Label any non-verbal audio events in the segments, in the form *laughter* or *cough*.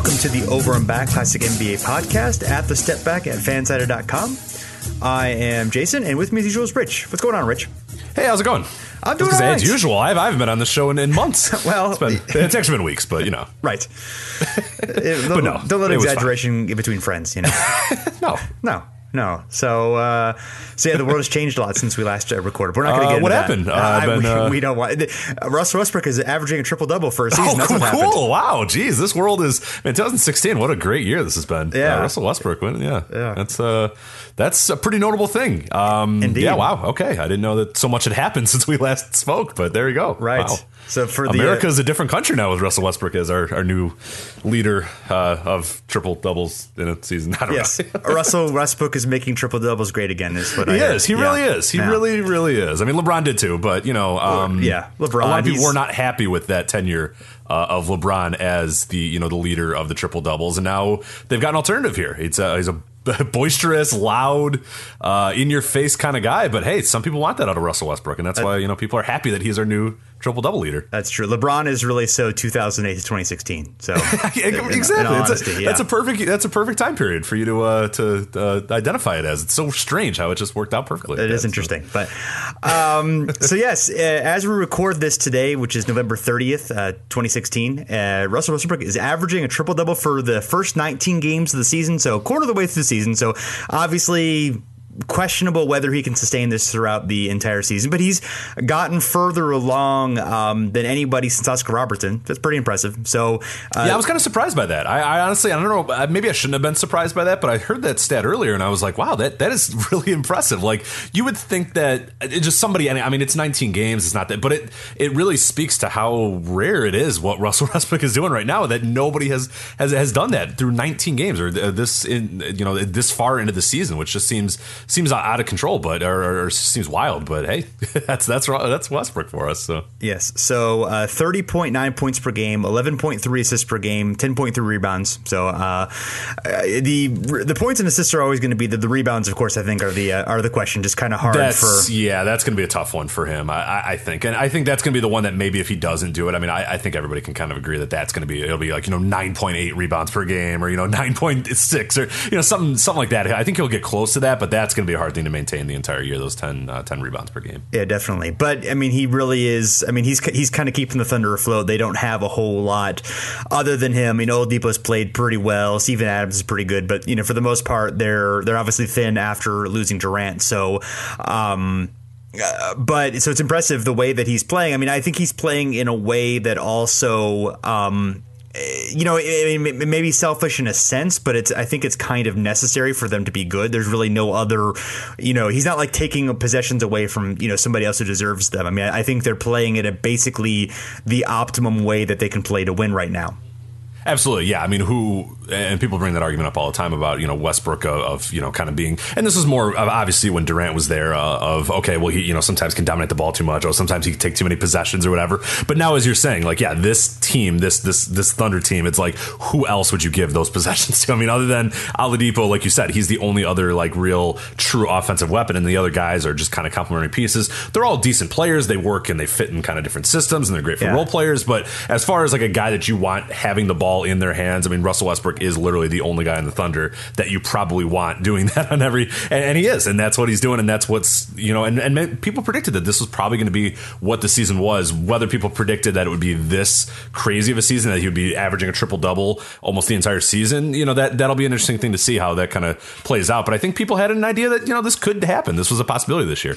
Welcome to the Over and Back Classic NBA podcast at the Step Back at fansided.com. I am Jason, and with me as usual is Rich. What's going on, Rich? Hey, how's it going? I'm doing As usual. I've, I haven't been on the show in, in months. *laughs* Well, it's, been, *laughs* it's actually been weeks, but you know, Right. *laughs* But no, don't let exaggeration get between friends, you know. no. no, no. So, uh, so yeah, the world has changed a lot since we last uh, recorded. We're not going to Uh, get into what that. happened? Uh, I- I've we, been, uh, *laughs* we don't want. Uh, Russell Westbrook is averaging a triple double for a season. Oh, That's cool, cool. Wow. Geez, this world is, man, 2016. What a great year this has been. Yeah. Uh, Russell Westbrook. Yeah. Yeah. That's, uh, that's a pretty notable thing. Um, Indeed. Yeah. Wow. Okay. I didn't know that so much had happened *laughs* since we last spoke, but there you go. Right. Wow. So for the America uh, is a different country now with Russell Westbrook as our, our new leader uh, of triple doubles in a season. *laughs* I don't yes, know. Russell Westbrook is making triple doubles great again. Is what I He heard. is. He Yeah. really is. He Yeah. really, really is. I mean, LeBron did too, but you know, um, yeah, LeBron, A lot of people were not happy with that tenure uh, of LeBron as the you know the leader of the triple doubles, and now they've got an alternative here. It's a, he's a *laughs* boisterous, loud, uh, in your face kind of guy. But hey, some people want that out of Russell Westbrook, and that's why you know people are happy that he's our new triple double leader. That's true. LeBron is really so 2008 to 2016. So *laughs* exactly. in- in It's a- honesty, yeah. That's a perfect. That's a perfect time period for you to uh, to uh, identify it as. It's so strange how it just worked out perfectly. It Yeah, is so- interesting, but um, *laughs* so yes, uh, as we record this today, which is November thirtieth, uh, twenty sixteen, uh, Russell Westbrook is averaging a triple double for the first nineteen games of the season, so a quarter of the way through the season. So obviously. Questionable whether he can sustain this throughout the entire season, but he's gotten further along um, than anybody since Oscar Robertson. That's pretty impressive. So, uh, Yeah, I was kind of surprised by that. I, I honestly, I don't know, uh, maybe I shouldn't have been surprised by that, but I heard that stat earlier and I was like, wow, that that is *laughs* really impressive. Like you would think that it just somebody. I mean, it's 19 games, it's not that, but it it really speaks to how rare it is what Russell *laughs* Westbrook is doing right now. That nobody has has has done that through 19 games or uh, this in you know this far into the season, which just seems seems out of control, but or, or seems wild. But hey, *laughs* that's that's that's Westbrook for us. So Yes. So uh, 30.9 points per game, 11.3 assists per game, 10.3 rebounds. So uh, uh, the the points and assists are always going to be the, the rebounds. Of course, I think are the uh, are the question. Just kind of hard That's for. yeah, that's going to be a tough one for him. I, I, I think, and I think that's going to be the one that maybe if he doesn't do it, I mean, I, I think everybody can kind of agree that that's going to be it'll be like you know nine point eight rebounds per game or you know nine point six or you know something something like that. I think he'll get close to that, but that's going to be a hard thing to maintain the entire year. Those 10, uh, 10 rebounds per game. Yeah, definitely. But I mean, he really is. I mean, he's he's kind of keeping the Thunder afloat. They don't have a whole lot other than him. You know, Oladipo's played pretty well. Steven Adams is pretty good, but you know, for the most part, they're they're obviously thin after losing Durant. So. um uh, but so it's impressive the way that he's playing. I mean, I think he's playing in a way that also, um, Eh, you know, it, it may be selfish in a sense, but it's I think it's kind of necessary for them to be good. There's really no other, you know, he's not like taking possessions away from you know somebody else who deserves them. I mean, I think they're playing it at basically the optimum way that they can play to win right now. Absolutely, yeah. I mean, who and people bring that argument up all the time about you know Westbrook of, of you know kind of being, and this is more obviously when Durant was there uh, of okay, well he you know sometimes can dominate the ball too much, or sometimes he can take too many possessions or whatever. But now, as you're saying, like yeah, this team, this this this Thunder team, it's like who else would you give those *laughs* possessions to? I mean, other than Oladipo, like you said, he's the only other like real true offensive weapon, and the other guys are just kind of complementary pieces. They're all decent players. They work and they fit in kind of different systems, and they're great for Yeah. role players. But as far as like a guy that you want having the ball in their hands, I mean, Russell Westbrook is literally the only guy in the Thunder that you probably want doing *laughs* that on every, and, and he is, and that's what he's doing, and that's what's you know, and and people predicted that this was probably going to be what the season was. Whether people predicted that it would be this crazy of a season that he would be averaging a triple double almost the entire season, you know, that that'll be an interesting thing to see how that kind of plays out. But I think people had an idea that you know this could happen. This was a possibility this year.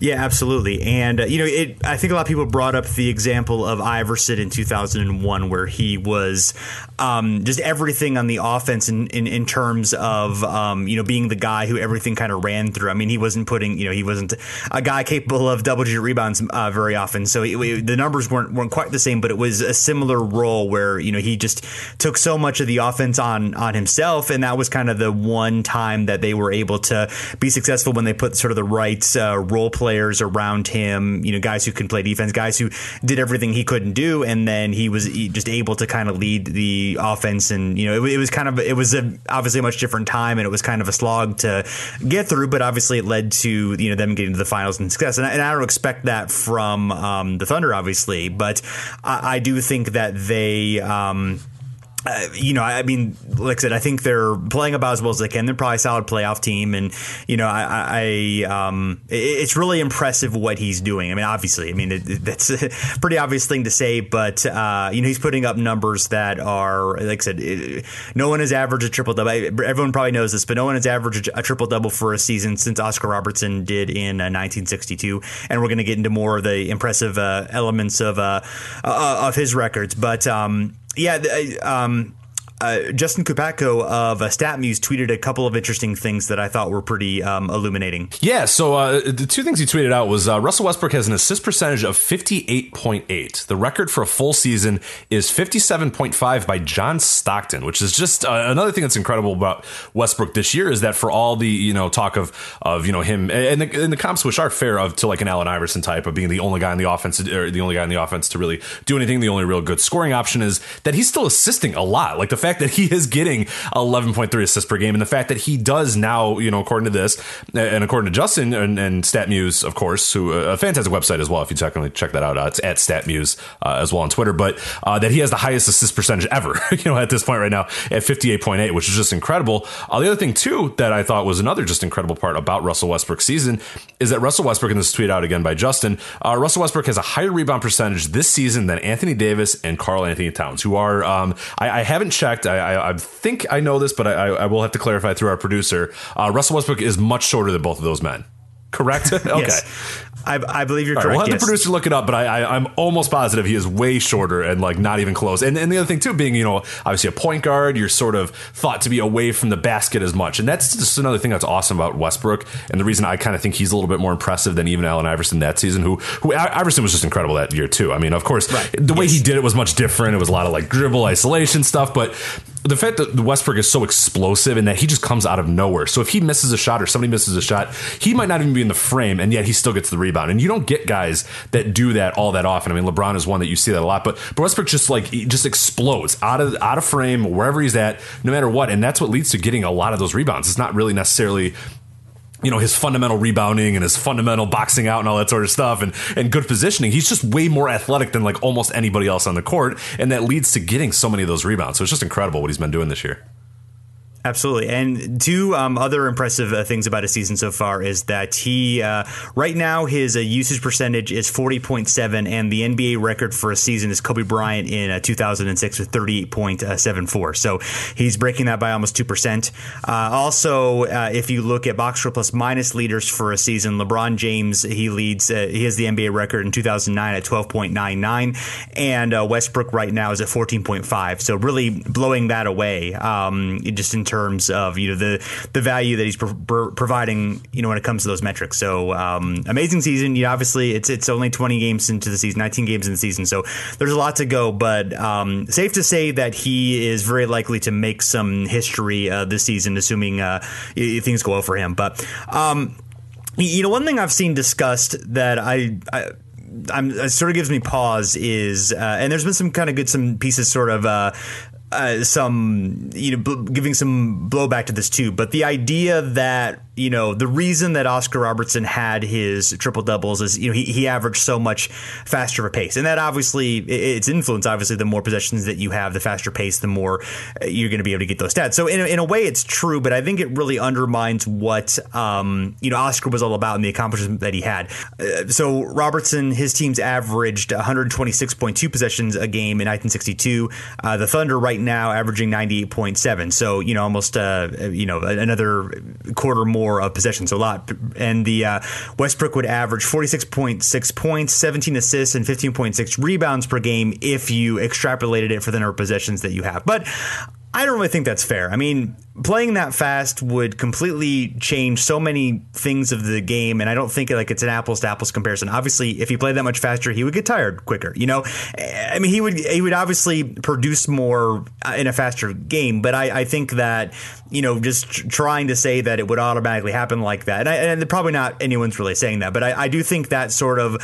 Yeah, absolutely. And uh, you know, it. I think a lot of people brought up the example of Iverson in 2001, where he was um, just everything on the offense in in, in terms of um, you know being the guy who everything kind of ran through. I mean, he wasn't putting you know he wasn't a guy capable of double digit rebounds uh, very often, so it, it, the numbers weren't weren't quite the same, but it was a similar role where you know he just took so much of the offense on on himself, and that was kind of the one time that they were able to be successful when they put sort of the right uh, role play players around him, you know, guys who can play defense, guys who did everything he couldn't do, and then he was just able to kind of lead the offense. And you know, it, it was kind of it was a, obviously a much different time, and it was kind of a slog to get through, but obviously it led to you know them getting to the finals and success. And I, and I don't expect that from um, the Thunder, obviously, but I, I do think that they. Um, uh, you know, I mean, like I said, I think they're playing about as well as they can. They're probably a solid playoff team, and you know, I, I um, it's really impressive what he's doing. I mean, obviously, I mean, it, that's *laughs* a pretty obvious thing to say, but uh, you know, he's putting up numbers that are, like I said, it, no one has averaged a triple double. Everyone probably knows this, but no one has averaged a triple double for a season since Oscar Robertson did in uh, 1962. And we're going to get into more of the impressive uh, elements of uh, uh, of his records, but. Um, yeah, um, uh, Justin Kubatko of uh, StatMuse tweeted a couple of interesting things that I thought were pretty um, illuminating. Yeah, so uh, the two things he tweeted out was uh, Russell Westbrook has an assist percentage of 58.8. The record for a full season is 57.5 by John Stockton, which is just uh, another thing that's incredible about Westbrook this year is that for all the you know talk of of you know him and the, and the comps which are fair of to like an Allen Iverson type of being the only guy in the offense or the only guy in the offense to really do anything, the only real good scoring option is that he's still assisting a lot. Like the fact that he is getting 11.3 assists per game and the fact that he does now, you know, according to this and according to Justin and, and StatMuse, of course, who uh, a fantastic website as well. If you technically check that out, uh, it's at StatMuse uh, as well on Twitter. But uh, that he has the highest assist percentage ever, *laughs* you know, at this point right now at 58.8, which is just incredible. Uh, the other thing too that I thought was another just incredible part about Russell Westbrook's season is that Russell Westbrook, and this tweet out again by Justin, uh, Russell Westbrook has a higher rebound percentage this season than Anthony Davis and Karl-Anthony Towns, who are um, I, I haven't checked I, I, I, think I know this, but I, I, will have to clarify through our producer. Uh, Russell Westbrook is much shorter than both of those men. Correct? *laughs* okay. yes. I, I believe you're All correct. Right, we'll have yes. the producer look it up, but I, I, am almost positive he is way shorter and like not even close. And, and the other thing too, being you know obviously a point guard, you're sort of thought to be away from the basket as much, and that's just another thing that's awesome about Westbrook. And the reason I kind of think he's a little bit more impressive than even Allen Iverson that season, who who Iverson was just incredible that year too. I mean, of course, right. the way yes. he did it was much different. It was a lot of like dribble isolation stuff, but the fact that Westbrook is so explosive and that he just comes out of nowhere. So if he misses a shot or somebody misses a shot, he might not even be in the frame, and yet he still gets the rebound. And you don't get guys that do that all that often. I mean, LeBron is one that you see that a lot, but, but Westbrook just like just explodes out of out of frame wherever he's at, no matter what, and that's what leads to getting a lot of those rebounds. It's not really necessarily you know his fundamental rebounding and his fundamental boxing out and all that sort of stuff and and good positioning. He's just way more athletic than like almost anybody else on the court and that leads to getting so many of those rebounds. So it's just incredible what he's been doing this year Absolutely. And two um, other impressive uh, things about his season so far is that he, uh, right now, his uh, usage percentage is 40.7, and the NBA record for a season is Kobe Bryant in uh, 2006 with 38.74. So he's breaking that by almost 2%. Uh, also, uh, if you look at box score plus minus leaders for a season, LeBron James, he leads, he has the NBA record in 2009 at 12.99, and Westbrook right now is at 14.5. So really blowing that away um, just in terms of you know the the value that he's pro- pro- providing you know when it comes to those metrics. So um, amazing season. You know, obviously it's it's only 20 games into the season, 19 games in the season, so there's a lot to go. But um, safe to say that he is very likely to make some history uh, this season, assuming uh, things go well for him. But um, you know, one thing I've seen discussed that I, I I'm, it sort of gives me pause is, uh, and there's been some kind of good some pieces sort of uh, uh, some you know giving some blowback to this too, but the idea that you know, the reason that Oscar Robertson had his triple doubles is, you know, he, he averaged so much faster of a pace. And that obviously, it's influence, obviously, the more possessions that you have, the faster pace, the more uh, you're going to be able to get those stats. So, in a, in a way, it's true, but I think it really undermines what, um, you know, Oscar was all about and the accomplishment that he had. Uh, so, Robertson, his team's averaged 126.2 possessions a game in 1962. Uh, the Thunder right now averaging 98.7. So, you know, almost, uh, you know, another quarter more more of possession, so a lot. And the uh, Westbrook would average 46.6 points, 17 assists, and 15.6 rebounds per game if you extrapolated it for the number of possessions that you have. But I don't really think that's fair. I mean, playing that fast would completely change so many things of the game, and I don't think like it's an apples to apples comparison. Obviously, if he played that much faster, he would get tired quicker. You know, I mean, he would he would obviously produce more in a faster game, but I, I think that you know just trying to say that it would automatically happen like that, and, I, and probably not anyone's really saying that, but I, I do think that sort of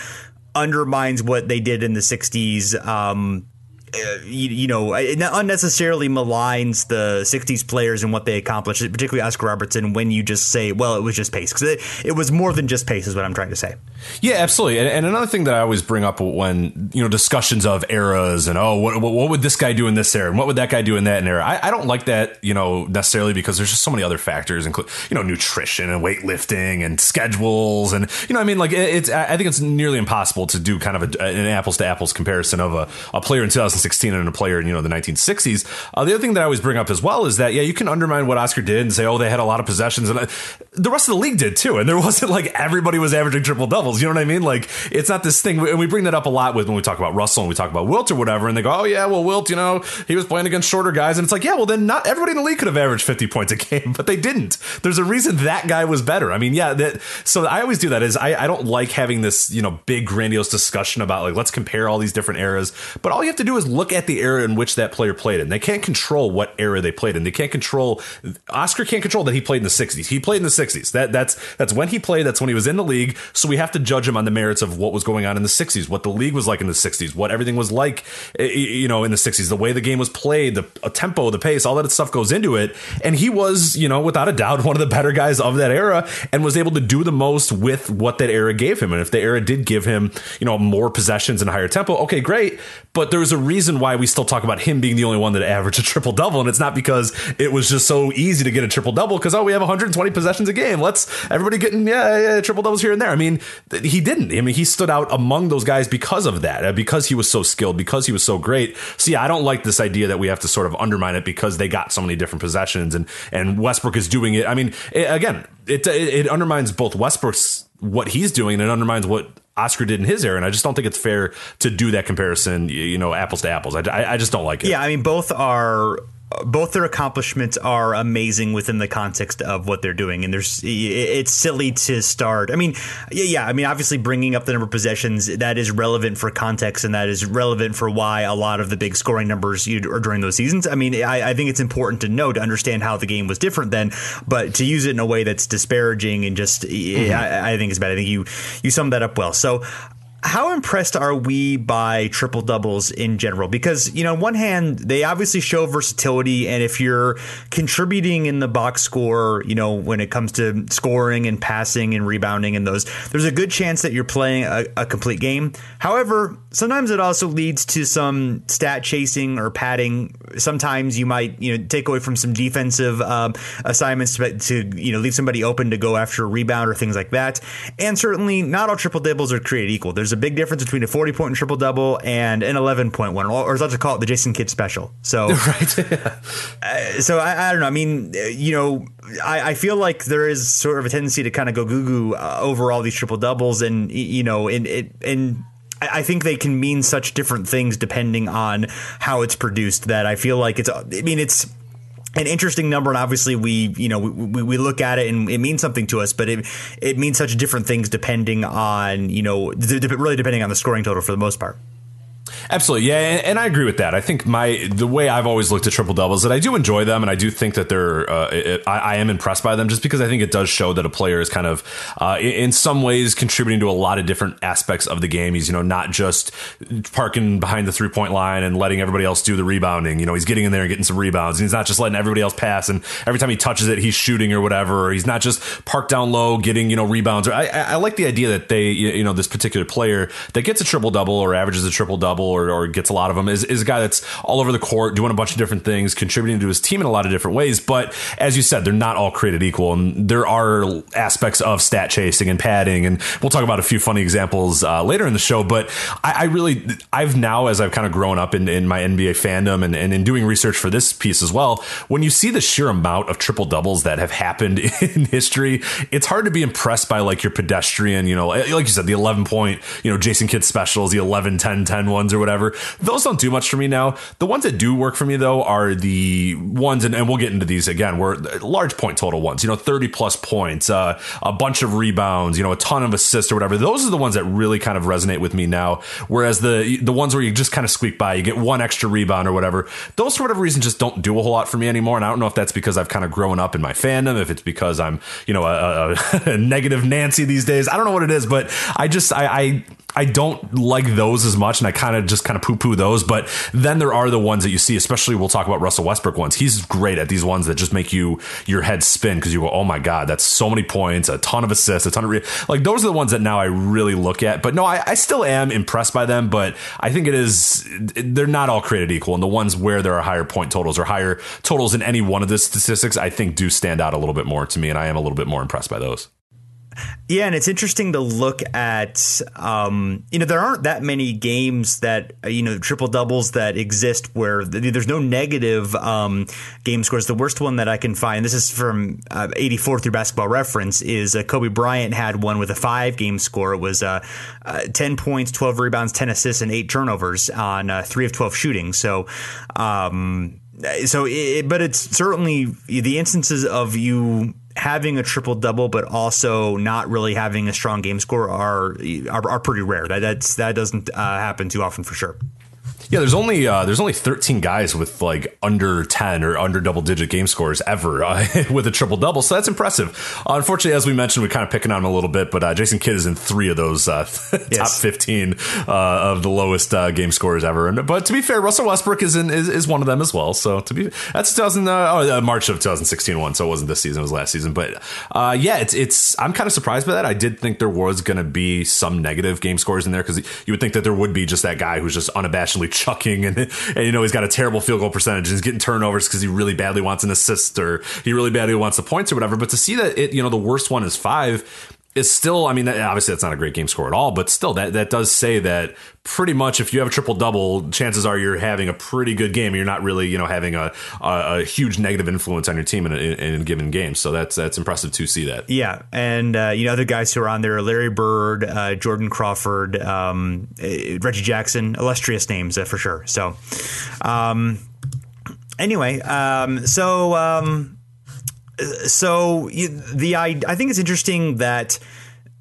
undermines what they did in the '60s. Um, uh, you, you, know, unnecessarily maligns the 60s players and what they accomplished, particularly Oscar Robertson, when you just say, well, it was just pace. Because it, it, was more than just pace, is what I'm trying to say. Yeah, absolutely. And, and, another thing that I always bring up when, you know, discussions of eras and, oh, what, what would this guy do in this era? And what would that guy do in that era? I, I don't like that, you know, necessarily because there's just so many other factors, including, you know, nutrition and weightlifting and schedules. And, you know, I mean, like, it's, I think it's nearly impossible to do kind of a, an apples to apples comparison of a, a player in 2006 2016 and a player in you know the 1960s. Uh, the other thing that I always bring up as well is that yeah, you can undermine what Oscar did and say oh they had a lot of possessions and uh, the rest of the league did too, and there *laughs* wasn't like everybody was averaging triple doubles. You know what I mean? Like it's not this thing, and we bring that up a lot with when we talk about Russell and we talk about Wilt or whatever, and they go oh yeah, well Wilt, you know he was playing against shorter guys, and it's like yeah, well then not everybody in the league could have averaged 50 points a game, *laughs* but they didn't. There's a reason that guy was better. I mean yeah, that so I always do that is I, I don't like having this you know big grandiose discussion about like let's compare all these different eras, but all you have to do is look at the era in which that player played in. They can't control what era they played in. They can't control Oscar can't control that he played in the 60s. He played in the 60s. That that's that's when he played, that's when he was in the league. So we have to judge him on the merits of what was going on in the 60s, what the league was like in the 60s, what everything was like eh, eh, you know in the 60s, the way the game was played, the uh, tempo, the pace, all that stuff goes into it. And he was, you know, without a doubt *laughs* one of the better guys of that era and was able to do the most with what that era gave him. And if the era did give him, you know, more possessions and higher tempo, okay, great. But there was a reason why we still talk about him being the only one that averaged a triple double, and it's not because it was just so easy to get a triple double. Because oh, we have 120 possessions a game. Let's everybody getting yeah, yeah triple doubles here and there. I mean, he didn't. I mean, he stood out among those guys because of that, uh, because he was so skilled, because he was so great. Yeah, I don't like this idea that we have to sort of undermine it because they got so many different possessions, and and Westbrook is doing it. I mean, it, again, it, it it undermines both Westbrook's what he's doing and it undermines what Oscar did in his era, and I just don't think it's fair to do that comparison. You know, apples to apples. I, I, I just don't like it. Yeah, I mean, both are both their accomplishments are amazing within the context of what they're doing. And there's it's silly to start i mean yeah i mean obviously bringing up the number of possessions that is relevant for context and that is relevant for why a lot of the big scoring numbers are during those seasons. I mean I, I think it's important to know to understand how the game was different then but to use it in a way that's disparaging and just mm-hmm. I, I think is bad. I think you you summed that up well. So how impressed are we by triple doubles in general? Because, you know, on one hand, they obviously show versatility. And if you're contributing in the box score, you know, when it comes to scoring and passing and rebounding and those, there's a good chance that you're playing a, a complete game. However, sometimes it also leads to some stat chasing or padding. Sometimes you might, you know, take away from some defensive um, assignments to, to, you know, leave somebody open to go after a rebound or things like that. And certainly not all triple doubles are created equal. There's a big difference between a 40 point triple double and an 11 point one, or as I like to call it, the Jason Kidd special. So, *laughs* right. *laughs* uh, so I, I, don't know. I mean, you know, I, I, feel like there is sort of a tendency to kind of go goo goo uh, over all these triple doubles, and you know, and it and. I think they can mean such different things depending on how it's produced. That I feel like it's. I mean, it's an interesting number and obviously we you know we, we look at it and it means something to us but it it means such different things depending on you know really depending on the scoring total for the most part Absolutely, yeah, and, and, I agree with that. I think my the way I've always looked at triple doubles that I do enjoy them, and I do think that they're uh, it, I, I, am impressed by them just because I think it does show that a player is kind of uh, in, some ways contributing to a lot of different aspects of the game. He's you know not just parking behind the three point line and letting everybody else do the rebounding. You know, he's getting in there and getting some rebounds. And he's not just letting everybody else pass, and every time he touches it, he's shooting or whatever. Or he's not just parked down low getting you know rebounds. I, I, I like the idea that they you know this particular player that gets a triple double or averages a triple double or, or, gets a lot of them is, is a guy that's all over the court, doing a bunch of different things, contributing to his team in a lot of different ways. But as you said, they're not all created equal. And there are aspects of stat chasing and padding. And we'll talk about a few funny examples uh, later in the show. But I, I, really, I've now, as I've kind of grown up in, in my NBA fandom and, and in doing research for this piece as well, when you see the sheer amount of triple doubles that have happened *laughs* in history, it's hard to be impressed by like your pedestrian, you know, like you said, the 11 point, you know, Jason Kidd specials, the 11, 10, 10 ones or whatever. Those don't do much for me now. The ones that do work for me though are the ones, and, and we'll get into these again, where large point total ones, you know, 30 plus points, uh, a bunch of rebounds, you know, a ton of assists or whatever. Those are the ones that really kind of resonate with me now. Whereas the, the ones where you just kind of squeak by, you get one extra rebound or whatever, those for whatever reason just don't do a whole lot for me anymore. And I don't know if that's because I've kind of grown up in my fandom, if it's because I'm, you know, a, a, a *laughs* negative Nancy these days. I don't know what it is, but I just, I, I I don't like those as much, and I kind of just kind of poo poo those. But then there are the ones that you see, especially we'll talk about Russell Westbrook ones. He's great at these ones that just make you your head spin because you go, oh my god, that's so many points, a ton of assists, a ton of re-. like those are the ones that now I really look at. But no, I, I still am impressed by them, but I think it is they're not all created equal, and the ones where there are higher point totals or higher totals in any one of the statistics, I think do stand out a little bit more to me, and I am a little bit more impressed by those. Yeah, and it's interesting to look at. Um, you know, there aren't that many games that you know triple doubles that exist where there's no negative um, game scores. The worst one that I can find, this is from uh, '84 through Basketball Reference, is uh, Kobe Bryant had one with a five game score. It was uh, uh 10 points, 12 rebounds, 10 assists, and eight turnovers on uh, three of 12 shooting. So. Um, so, it, but it's certainly the instances of you having a triple double, but also not really having a strong game score are are, are pretty rare. That that's that doesn't uh, happen too often for sure. Yeah, there's only uh, there's only 13 guys with like under 10 or under double digit game scores ever uh, *laughs* with a triple double, so that's impressive. Uh, unfortunately, as we mentioned, we're kind of picking on him a little bit, but uh, Jason Kidd is in three of those uh, *laughs* yes. top 15 uh, of the lowest game scores ever. And, but to be fair, Russell Westbrook is in is, is one of them as well. So to be that's 2000 oh, March of 2016 one, so it wasn't this season, it was last season. But yeah, it's it's I'm kind of surprised by that. I did think there was going to be some negative game scores in there because you would think that there would be just that guy who's just unabashedly chucking and, and you know he's got a terrible field goal percentage and he's getting turnovers because he really badly wants an assist or he really badly wants the points or whatever. But to see that it you know the worst one is five is still, I mean, obviously that's not a great game score at all, but still that, that does say that pretty much if you have a triple double, chances are you're having a pretty good game. You're not really, you know, having a, a, a huge negative influence on your team in a, in a, given game. So that's, that's impressive to see that. Yeah. And, uh, you know, other guys who are on there, are Larry Bird, uh, Jordan Crawford, um, uh, Reggie Jackson, illustrious names uh, for sure. So, um, anyway, um, so, um, so the I, I think it's interesting that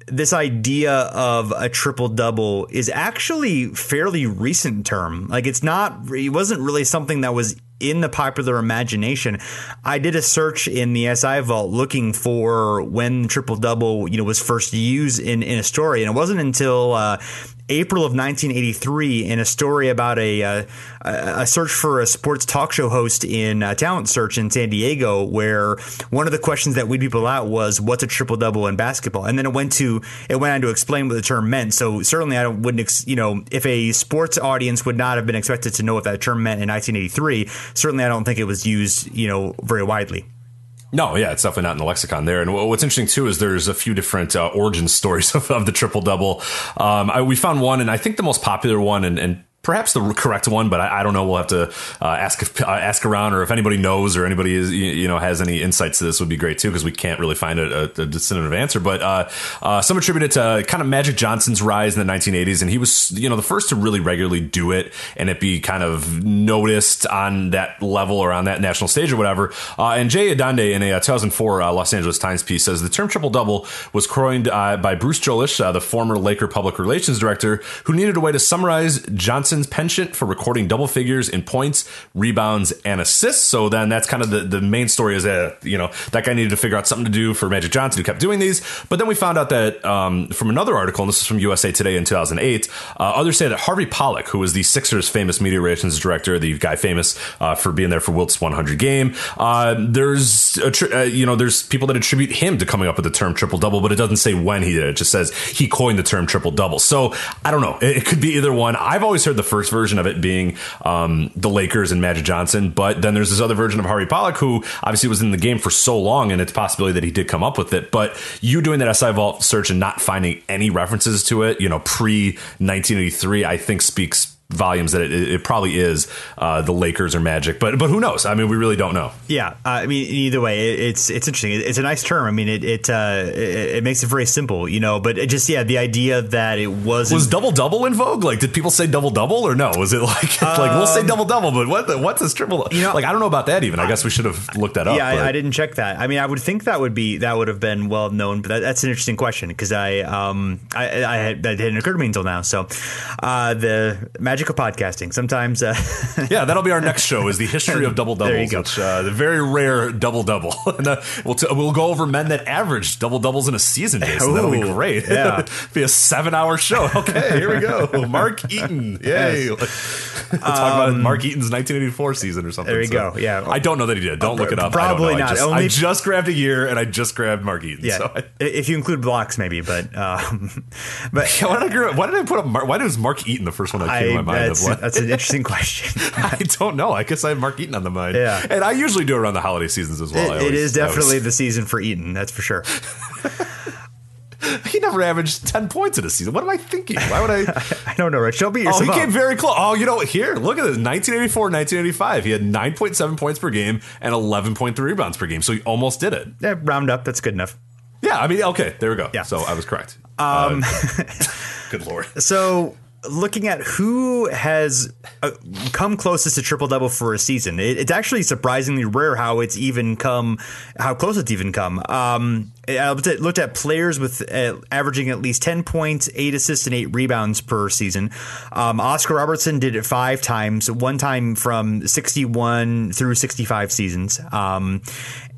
this idea of a triple double is actually fairly recent term. Like it's not it wasn't really something that was in the popular imagination. I did a search in the SI Vault looking for when triple double, you know, was first used in, in a story, and it wasn't until uh, April of 1983 in a story about a uh, a search for a sports talk show host in uh, Talent Search in San Diego, where one of the questions that we'd people out was, "What's a triple double in basketball?" And then it went to it went on to explain what the term meant. So certainly, I wouldn't ex- you know if a sports audience would not have been expected to know what that term meant in 1983. Certainly, I don't think it was used you know very widely. No, yeah, it's definitely not in the lexicon there. And what's interesting too is there's a few different uh, origin stories *laughs* of, of the triple double. Um, I, we found one, and I think the most popular one, and, and perhaps the correct one, but I, I don't know. We'll have to uh, ask uh, ask around, or if anybody knows, or anybody is you know has any insights to this, would be great too, because we can't really find a, a, a definitive answer. But uh, uh, some attribute it to kind of Magic Johnson's rise in the 1980s, and he was you know the first to really regularly do it, and it be kind of noticed on that level or on that national stage or whatever. Uh, and J.A. Adande in a 2004 uh, Los Angeles Times piece says the term triple double was coined by Bruce Jolesch, the former Laker public relations director, who needed a way to summarize Johnson Johnson's penchant for recording double figures in points, rebounds, and assists. So then that's kind of the, the main story is that, you know, that guy needed to figure out something to do for Magic Johnson who kept doing these. But then we found out that um, from another article, and this is from USA Today in 2008, uh, others say that Harvey Pollack, who was the Sixers famous media relations director, the guy famous uh, for being there for Wilt's 100 game, uh, there's, tri- uh, you know, there's people that attribute him to coming up with the term triple double, but it doesn't say when he did it. It just says he coined the term triple double. So I don't know. It, it could be either one. I've always heard the first version of it being um, the Lakers and Magic Johnson, but then there's this other version of Harvey Pollack who obviously was in the game for so long, and it's possibility that he did come up with it. But you doing that SI Vault search and not finding any references to it, you know, pre 1983, I think speaks volumes that it, it probably is uh, the Lakers or Magic, but but who knows? I mean, we really don't know. Yeah, uh, I mean, either way, it, it's it's interesting. It's a nice term. I mean, it it, uh, it, it makes it very simple, you know. But it just yeah, the idea that it was was double double in vogue. Like, did people say double double or no? Was it like um, *laughs* like we'll say um, double double, but what the, what's this triple? You know, like I don't know about that even. I guess we should have looked that up. Yeah, I, I, didn't check that. I mean, I would think that would be that would have been well known, but that, that's an interesting question because I um I, I had, that didn't occur to me until now. So, uh, the magic of podcasting sometimes. Uh, *laughs* yeah, that'll be our next show. Is the history of double doubles, which uh, the very rare double double. *laughs* and uh, we'll t- we'll go over men that averaged double doubles in a season. Jason, that'll be great. Yeah, *laughs* be a seven hour show. Okay, here we go. Mark Eaton, yay! Yes. We'll talk um, about Mark Eaton's 1984 season or something. There you so. go. Yeah, I don't know that he did. Don't look it up. Probably not. I just, Only I just grabbed a year and I just grabbed Mark Eaton. Yeah, so I, if you include blocks, maybe. But um, but why did I why did I put up? Mark, why was Mark Eaton the first one that came I, to my mind? That's, of that's an interesting *laughs* question. I don't know. I guess I have Mark Eaton on the mind. Yeah. And I usually do around the holiday seasons as well. It, always, it is definitely the season for Eaton, that's for sure. *laughs* he never averaged 10 points in a season. What am I thinking? Why would I? *laughs* I don't know, Rich. Don't beat yourself Oh, he up. came very close. Oh, you know, what? here, look at this. 1984, 1985. He had 9.7 points per game and 11.3 rebounds per game. So he almost did it. Yeah, round up. That's good enough. Yeah, I mean, okay, there we go. Yeah. So I was correct. Um, uh, good lord. So looking at who has uh, come closest to triple double for a season, it, it's actually surprisingly rare how it's even come, how close it's even come. Um, I looked at, players with uh, averaging at least 10 points, 8 assists, and 8 rebounds per season. Um, Oscar Robertson did it five times, one time from 61 through 65 seasons. Um,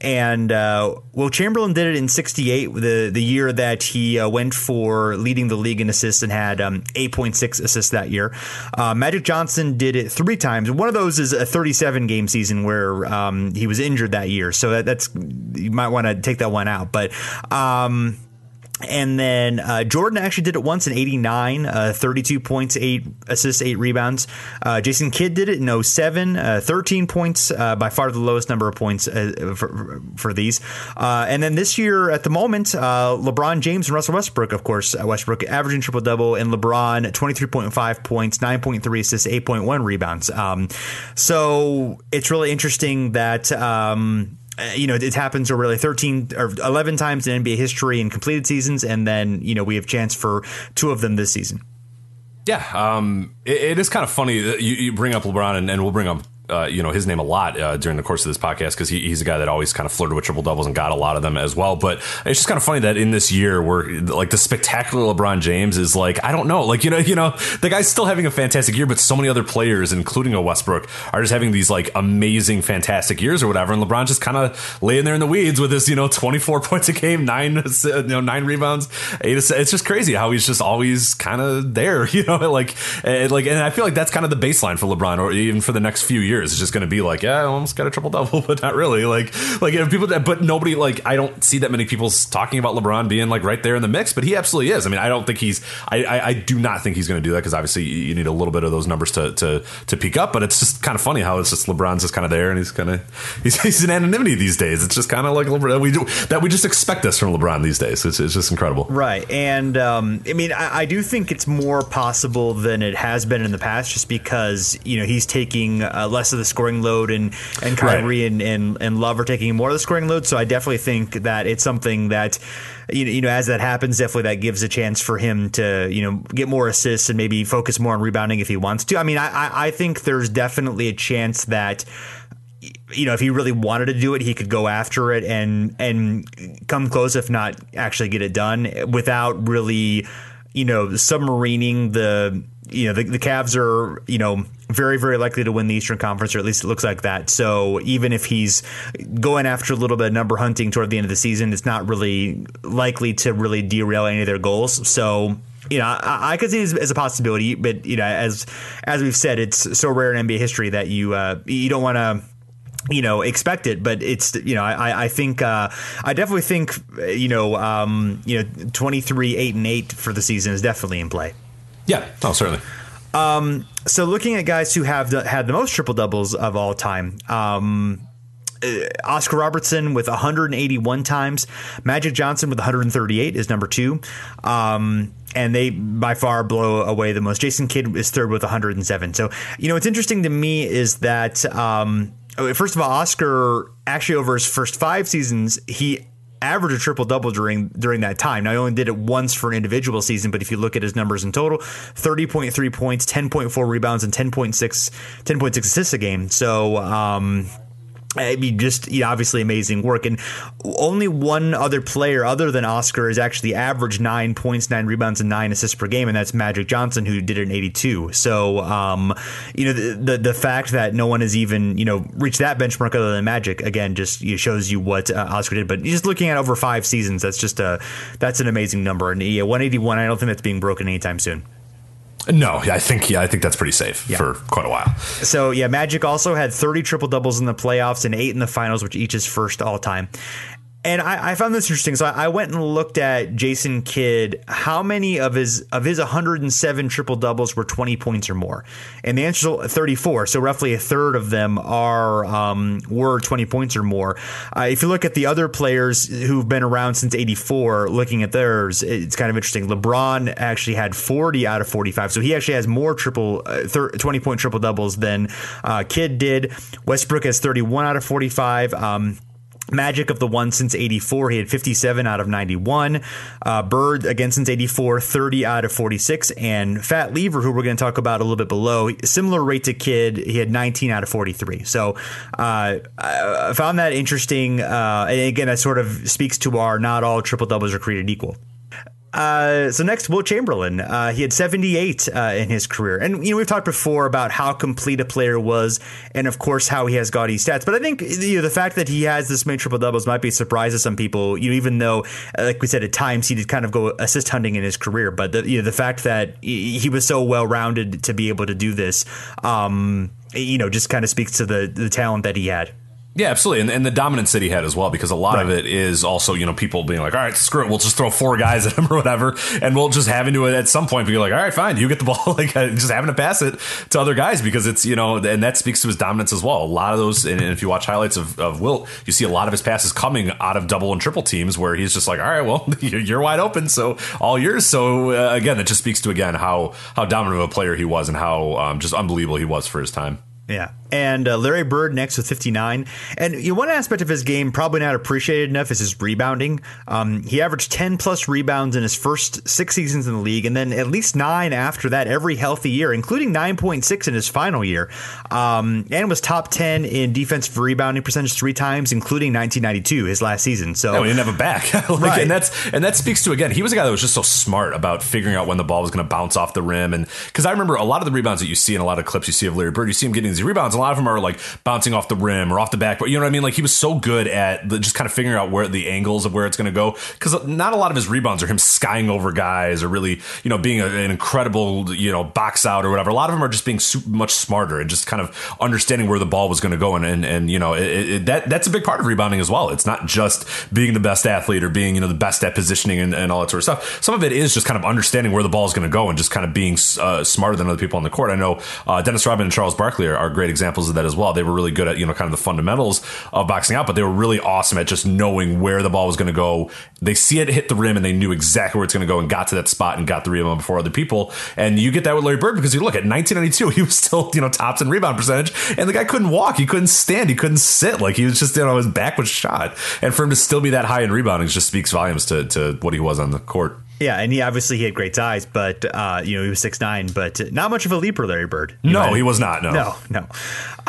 and uh, Wilt Chamberlain did it in 68, the, the year that he uh, went for leading the league in assists and had um, 8.6 assists that year. Uh, Magic Johnson did it three times. One of those is a 37 game season where um, he was injured that year. So that, that's, you might want to take that one out. But um, and then uh, Jordan actually did it once in 89, uh, 32 points, 8 assists, 8 rebounds. Uh, Jason Kidd did it in 07, uh, 13 points, uh, by far the lowest number of points uh, for, for, these. and then this year, at the moment, LeBron James and Russell Westbrook, of course, Westbrook averaging triple double, and LeBron 23.5 points, 9.3 assists, 8.1 rebounds. Um, so it's really interesting that. Um, you know, it happens over really 13 or 11 times in NBA history in completed seasons. And then, you know, we have chance for two of them this season. Yeah. Um, it, it is kind of funny that you, you bring up LeBron and, and we'll bring up uh, you know his name a lot uh, during the course of this podcast because he, he's a guy that always kind of flirted with triple doubles and got a lot of them as well. But it's just kind of funny that in this year, where like the spectacular LeBron James is like I don't know, like you know, you know, the guy's still having a fantastic year, but so many other players, including a Westbrook, are just having these like amazing, fantastic years or whatever. And LeBron just kind of laying there in the weeds with his you know twenty four *laughs* points a game, nine you know nine rebounds, eight. It's just crazy how he's just always kind of there, *laughs* you know, like and, like and I feel like that's kind of the baseline for LeBron, or even for the next few years. It's just going to be like, yeah, I almost got a triple double, *laughs* but not really. Like, like know, people, but nobody like I don't see that many people talking about LeBron being like right there in the mix, but he absolutely is. I mean, I don't think he's, I, I, I do not think he's going to do that because obviously you need a little bit of those numbers to to to peak up. But it's just kind of funny how it's just LeBron's just kind of there and he's kind of *laughs* he's, he's in anonymity these days. It's just kind of like LeBron we do that we just expect this from LeBron these days. It's, it's just incredible, right? And um, I mean, I, I do think it's more possible than it has been in the past, just because you know he's taking uh, less of the scoring scoring load, and and Kyrie right. and, and and Love are taking more of the scoring load. So I definitely think that it's something that you know, you know, as that happens, definitely that gives a chance for him to, you know, get more assists and maybe focus more on rebounding if he wants to. I mean, I, I think there's definitely a chance that you know, if he really wanted to do it, he could go after it and and come close, if not actually get it done, without really, you know, submarining the you know the, the Cavs are you know very very likely to win the Eastern Conference, or at least it looks like that. So even if he's going after a little bit of number hunting toward the end of the season, it's not really likely to really derail any of their goals. So you know, I, I could see it as, a possibility, but you know, as as we've said, it's so rare in NBA history that you uh, you don't want to you know expect it but it's you know i i think uh, i definitely think you know um, you know 23 8 and 8 for the season is definitely in play yeah, oh, certainly. Um, so looking at guys who have the, had the most triple doubles of all time, um, uh, Oscar Robertson with 181 times, Magic Johnson with 138 is number two. Um, and they by far blow away the most. Jason Kidd is third with 107. So, you know, what's interesting to me is that, um, first of all, Oscar actually over his first five seasons, he averaged a triple double during during that time. Now, he only did it once for an individual season, but if you look at his numbers in total, 30.3 points, 10.4 rebounds, and 10.6 10.6 assists a game. So, um, I mean, just you know, obviously amazing work. And only one other player other than Oscar has actually averaged nine points, nine rebounds, and nine assists per game, and that's Magic Johnson, who did it in 82. So, um, you know, the, the, the fact that no one has even you know reached that benchmark other than Magic again just you know, shows you what uh, Oscar did. But just looking at over five seasons, that's just a that's an amazing number. And yeah, 181, I don't think that's being broken anytime soon. No, yeah, I think yeah, I think that's pretty safe yeah. for quite a while. So yeah, Magic also had 30 triple doubles in the playoffs and eight in the finals, which each is first all time. And I, I, found this interesting. So I, I, went and looked at Jason Kidd. How many of his of his 107 triple doubles were 20 points or more? And the answer is 34. So roughly a third of them are um, were 20 points or more. Uh, if you look at the other players who've been around since 84, looking at theirs, it's kind of interesting. LeBron actually had 40 out of 45, so he actually has more triple uh, 20 point triple doubles than uh, Kidd did. Westbrook has 31 out of 45. Um, Magic of the one since 84. He had 57 out of 91. Uh, Bird again since 84, 30 out of 46. And Fat Lever, who we're going to talk about a little bit below, similar rate to Kidd, he had 19 out of 43. So uh, I found that interesting. Uh, and again, that sort of speaks to our not all triple doubles are created equal. Uh, so next, Wilt Chamberlain. Uh, he had 78 uh, in his career, and you know we've talked before about how complete a player was, and of course how he has gaudy stats. But I think you know the fact that he has this many triple doubles might be a surprise to some people. You know, even though, uh, like we said, at times he did kind of go assist hunting in his career, but the, you know the fact that he was so well rounded to be able to do this, um, you know, just kind of speaks to the the talent that he had. Yeah, absolutely, and, and the dominance that he had as well, because a lot right. of it is also you know people being like, all right, screw it, we'll just throw four guys at him *laughs* or whatever, and we'll just having to do it at some point be like, all right, fine, you get the *laughs* ball, like just having to pass it to other guys because it's you know, and that speaks to his dominance as well. A lot of those, and if you watch highlights of, of Wilt, you see a lot of his passes coming out of double and triple teams where he's just like, all right, well, *laughs* you're wide open, so all yours. So uh, again, it just speaks to again how how dominant of a player he was and how um, just unbelievable he was for his time. Yeah. And uh, Larry Bird next with 59. And you know, one aspect of his game probably not appreciated enough is his rebounding. Um, he averaged 10 plus rebounds in his first six seasons in the league, and then at least nine after that every healthy year, including 9.6 in his final year. Um, and was top 10 in defensive rebounding percentage three times, including 1992, his last season. So no, he didn't have a back. *laughs* like, right. And that's and that speaks to again, he was a guy that was just so smart about figuring out when the ball was going to bounce off the rim. And because I remember a lot of the rebounds that you see in a lot of clips you see of Larry Bird, you see him getting these rebounds. A lot of them are like bouncing off the rim or off the back, but you know what I mean? Like he was so good at the, just kind of figuring out where the angles of where it's going to go. Because not a lot of his rebounds are him skying over guys or really, you know, being a, an incredible, you know, box out or whatever. A lot of them are just being super, much smarter and just kind of understanding where the ball was going to go. And, and, and you know, it, it, that that's a big part of rebounding as well. It's not just being the best athlete or being, you know, the best at positioning and, and all that sort of stuff. Some of it is just kind of understanding where the ball is going to go and just kind of being uh, smarter than other people on the court. I know uh, Dennis Rodman and Charles Barkley are, are great examples of that as well. They were really good at you know kind of the fundamentals of boxing out, but they were really awesome at just knowing where the ball was going to go. They see it hit the rim and they knew exactly where it's going to go and got to that spot and got the rebound before other people. And you get that with Larry Bird because you look at 1992, *laughs* he was still you know tops in rebound percentage, and the guy couldn't walk, he couldn't stand, he couldn't sit, like he was just you know his back was shot, and for him to still be that high in rebounding just speaks volumes to to what he was on the court. Yeah, and he obviously he had great size, but uh, you know he was six nine, but not much of a leaper, Larry Bird. No, he was not. No, no, no.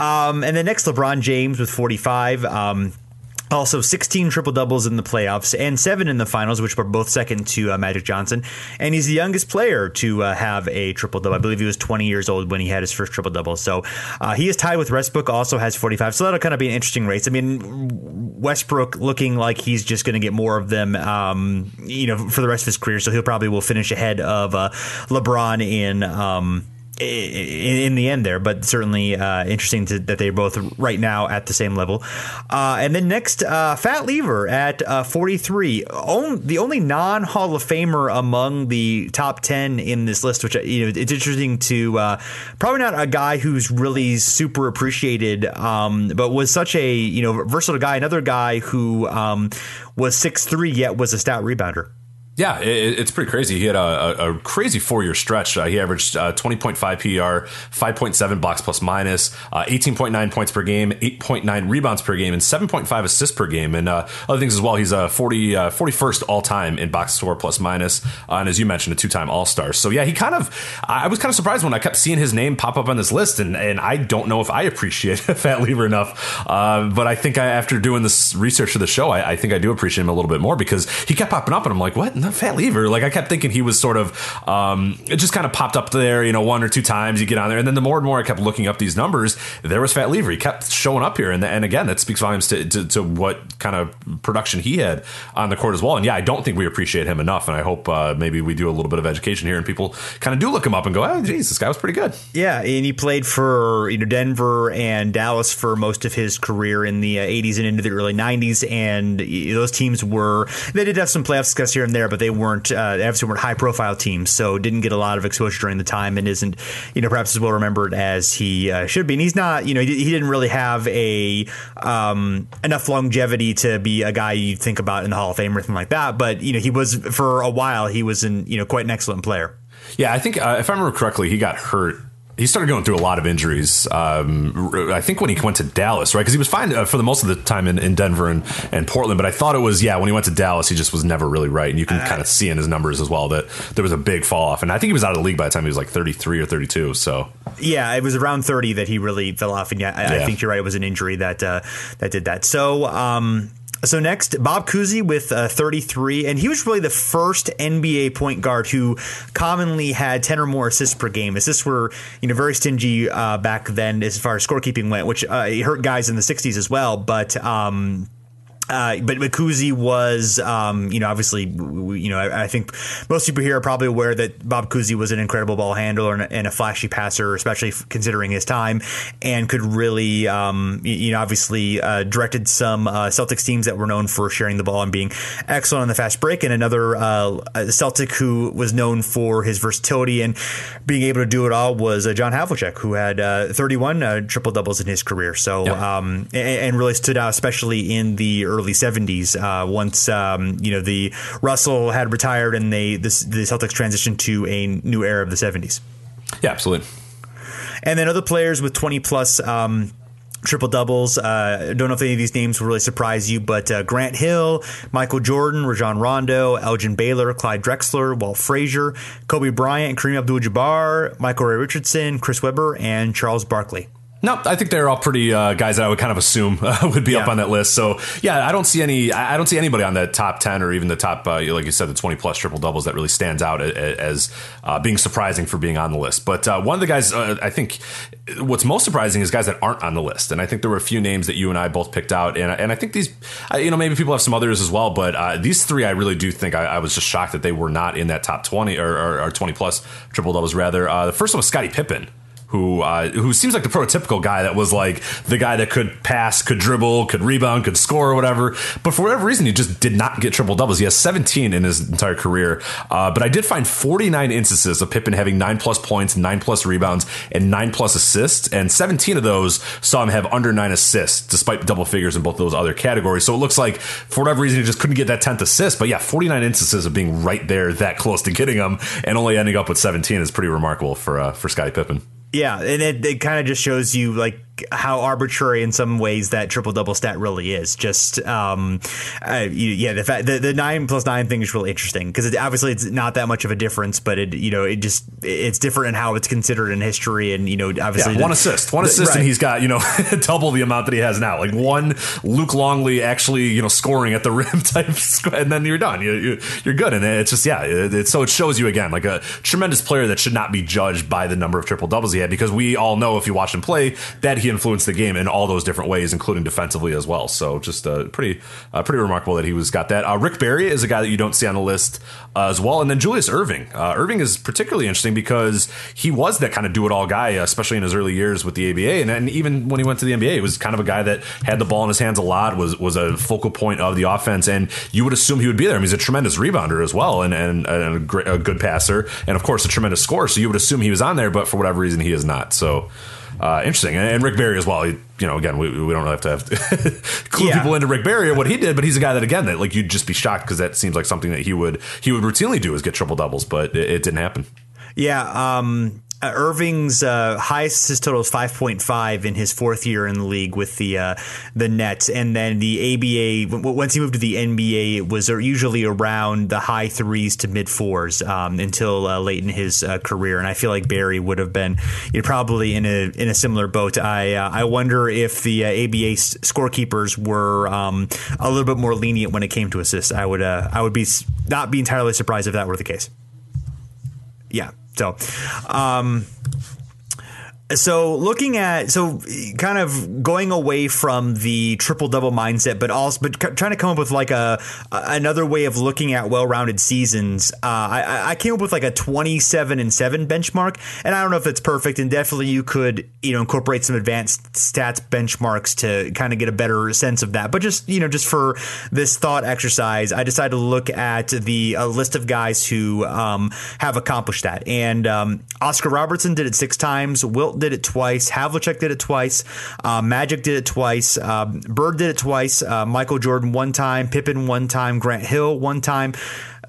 Um, and then next, LeBron James with forty five. Um, also, 16 triple doubles in the playoffs and seven in the finals, which were both second to uh, Magic Johnson. And he's the youngest player to uh, have a triple double. I believe he was 20 years old when he had his first triple double. So uh, he is tied with Westbrook, also has 45. So that'll kind of be an interesting race. I mean, Westbrook looking like he's just going to get more of them, um, you know, for the rest of his career. So he'll probably will finish ahead of uh, LeBron in. Um, in, the end there, but certainly uh, interesting to, that they're both right now at the same level. Uh, and then next, uh, Fat Lever at uh, 43, On, the only non Hall of Famer among the top 10 in this list, which you know it's interesting to uh, probably not a guy who's really super appreciated, um, but was such a you know versatile guy. Another guy who um, was six three yet was a stout rebounder. Yeah, it, it's pretty crazy. He had a, a, crazy four year stretch. Uh, he averaged uh, 20.5 PER, 5.7 box plus minus, uh, 18.9 points per game, 8.9 rebounds per game, and 7.5 assists per game. And uh, other things as well. He's a 40, 41st uh, all time in box score plus minus, uh, and as you mentioned, a two time All Star. So yeah, he kind of. I was kind of surprised when I kept seeing his name pop up on this list, and, and I don't know if I appreciate *laughs* Fat Lever enough. but I think I, after doing this research for the show, I, I, think I do appreciate him a little bit more because he kept popping up, and I'm like, what? Fat Lever. Like I kept thinking he was sort of, um, it just kind of popped up there, you know, one or two times you get on there. And then the more and more I kept looking up these numbers, there was Fat Lever. He kept showing up here. And, and again, that speaks volumes to, to, to, what kind of production he had on the court as well. And yeah, I don't think we appreciate him enough. And I hope uh, maybe we do a little bit of education here and people kind of do look him up and go, oh, geez, this guy was pretty good. Yeah. And he played for, you know, Denver and Dallas for most of his career in the uh, 80s and into the early 90s. And those teams were, they did have some playoff success here and there, but they weren't uh, obviously weren't high profile teams, so didn't get a lot of exposure during the time, and isn't you know perhaps as well remembered as he uh, should be. And he's not you know he, he didn't really have a um, enough longevity to be a guy you think about in the Hall of Fame or anything like that. But you know he was for a while he was in you know quite an excellent player. Yeah, I think uh, if I remember correctly, he got hurt he started going through a lot of injuries. Um, I think when he went to Dallas, right? Because he was fine uh, for the most of the time in, in Denver and, and Portland. But I thought it was yeah when he went to Dallas, he just was never really right, and you can uh, kind of see in his numbers as well that there was a big fall off. And I think he was out of the league by the time he was like thirty three or thirty two. So yeah, it was around thirty that he really fell off. And yeah, I, yeah. I think you're right. It was an injury that uh, that did that. So. Um, so next, Bob Cousy with uh, 33, and he was really the first NBA point guard who commonly had 10 or more assists per game. Assists were, you know, very stingy uh, back then as far as scorekeeping went, which uh, hurt guys in the 60s as well. But um, uh, but Cousy was, um, you know, obviously, you know, I, I, think most people here are probably aware that Bob Cousy was an incredible ball handler and, and a flashy passer, especially considering his time, and could really, um, you know, obviously uh, directed some uh, Celtics teams that were known for sharing the ball and being excellent on the fast break, and another uh, Celtic who was known for his versatility and being able to do it all was uh, John Havlicek, who had uh, 31 triple doubles in his career. So, yep. um, and, and, really stood out, especially in the early 70s. Uh, once um, you know the Russell had retired and they the, the Celtics transitioned to a new era of the 70s. Yeah, absolutely. And then other players with 20 plus. Um, triple doubles. Uh, don't know if any of these names will really surprise you, but uh, Grant Hill, Michael Jordan, Rajon Rondo, Elgin Baylor, Clyde Drexler, Walt Frazier, Kobe Bryant, Kareem Abdul-Jabbar, Michael Ray Richardson, Chris Webber, and Charles Barkley. No, I think they're all pretty uh, guys that I would kind of assume *laughs* uh, would be yeah. up on that list. So yeah, I don't see any. I don't see anybody on the top ten or even the top, uh, like you said, the twenty plus triple doubles that really stands out as uh, being surprising for being on the list. But uh, one of the guys, uh, I think, what's most surprising is guys that aren't on the list. And I think there were a few names that you and I both picked out, and and I think these, you know, maybe people have some others as well. But these three, I really do think I, I, was just shocked that they were not in that top twenty or, or, or twenty plus triple doubles. Rather, the first one was Scottie Pippen who uh, who seems like the prototypical guy that was like the guy that could pass, could dribble, could rebound, could score or whatever. But for whatever reason, he just did not get triple doubles. He has 17 in his entire career. Uh, but I did find 49 instances of Pippen having nine plus points, nine plus rebounds, and nine plus assists, and 17 of those saw him have under nine assists, despite double figures in both those other categories. So it looks like for whatever reason he just couldn't get that 10th assist. But yeah, 49 instances of being right there, that close to getting them, and only ending up with 17 is pretty remarkable for uh, for Scottie Pippen. Yeah, and it, it kind of just shows you like how arbitrary in some ways that triple double stat really is. Just um, uh, yeah, the fact the, the nine plus nine thing is really interesting because it, obviously it's not that much of a difference, but it you know it just it's different in how it's considered in history, and you know obviously yeah, one assist, one assist, right. and he's got you know *laughs* double the amount that he has now. Like one Luke Longley actually you know scoring at the *laughs* rim type, and then you're done. You, you you're good, and it's just yeah. It, it, so it shows you again like a tremendous player that should not be judged by the number of triple doubles he had because we all know if you watch him play that he influenced the game in all those different ways, including defensively as well. So just uh, pretty uh, pretty remarkable that he was got that. Uh, Rick Barry is a guy that you don't see on the list uh, as well, and then Julius Erving. Uh, Erving is particularly interesting because he was that kind of do it all guy, especially in his early years with the ABA, and, and even when he went to the NBA, he was kind of a guy that had the ball in his hands a lot, was was a focal point of the offense, and you would assume he would be there. I mean, he's a tremendous rebounder as well, and and, and a, great, a good passer, and of course a tremendous scorer. So you would assume he was on there, but for whatever reason, he is not. So. Uh, interesting, and, and, Rick Barry as well. He, you know, again, we, we don't have to have to *laughs* clue yeah. people into Rick Barry or what he did, but he's a guy that again that like you'd just be shocked because that seems like something that he would he would routinely do is get triple doubles, but it, it didn't happen. Yeah, um, uh, Erving's uh, highest assist total is 5.5 in his fourth year in the league with the uh, the Nets, and then the ABA. Once he moved to the NBA, it was usually around the high threes to mid fours um, until uh, late in his uh, career. And I feel like Barry would have been you know, probably in a in a similar boat. I uh, I wonder if the ABA scorekeepers were um, a little bit more lenient when it came to assists. I would I would be not be entirely surprised if that were the case. Yeah. So, um, so looking at so kind of going away from the triple double mindset, but also but trying to come up with like a, another way of looking at well rounded seasons. Uh, I, I came up with like a twenty seven and seven benchmark, and I don't know if it's perfect. And definitely you could you know incorporate some advanced stats benchmarks to kind of get a better sense of that. But just you know just for this thought exercise, I decided to look at the list of guys who um, have accomplished that, and um, Oscar Robertson did it six times. Wilt did it twice. Havlicek did it twice. Uh, Magic did it twice. Uh, Bird did it twice. Uh, Michael Jordan one time. Pippen one time. Grant Hill one time.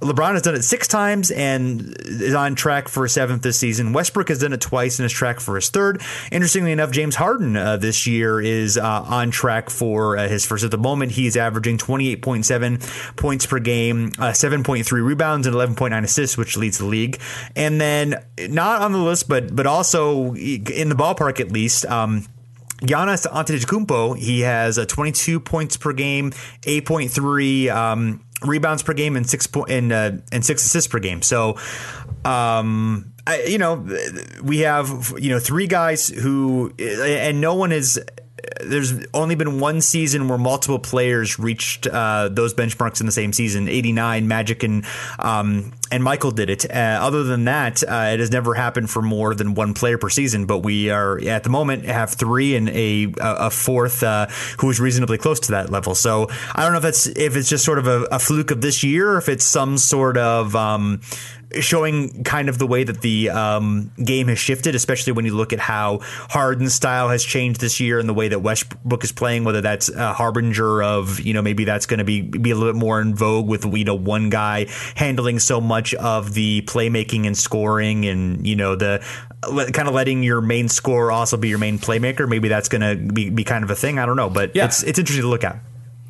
LeBron has done it six times and is on track for a seventh this season. Westbrook has done it twice and is track for his third. Interestingly enough, James Harden uh, this year is uh, on track for uh, his first. At the moment, he's averaging 28.7 points per game, uh, 7.3 rebounds, and 11.9 assists, which leads the league. And then, not on the list, but but also in the ballpark at least. Um, Giannis Antetokounmpo, he has a 22 points per game, 8.3 um, rebounds per game, and six and uh, and six assists per game. So, um, I, you know, we have you know three guys who, and no one is there's only been one season where multiple players reached uh, those benchmarks in the same season. '89, Magic and um, and Michael did it. Uh, other than that, uh, it has never happened for more than one player per season. But we are at the moment have three and a a fourth uh, who is reasonably close to that level. So I don't know if that's if it's just sort of a, a fluke of this year, or if it's some sort of um, showing kind of the way that the um, game has shifted, especially when you look at how Harden's style has changed this year and the way that Westbrook is playing. Whether that's a harbinger of you know maybe that's going to be be a little bit more in vogue with you know one guy handling so much of the playmaking and scoring, and you know the kind of letting your main scorer also be your main playmaker. Maybe that's going to be, be kind of a thing. I don't know, but yeah. it's it's interesting to look at.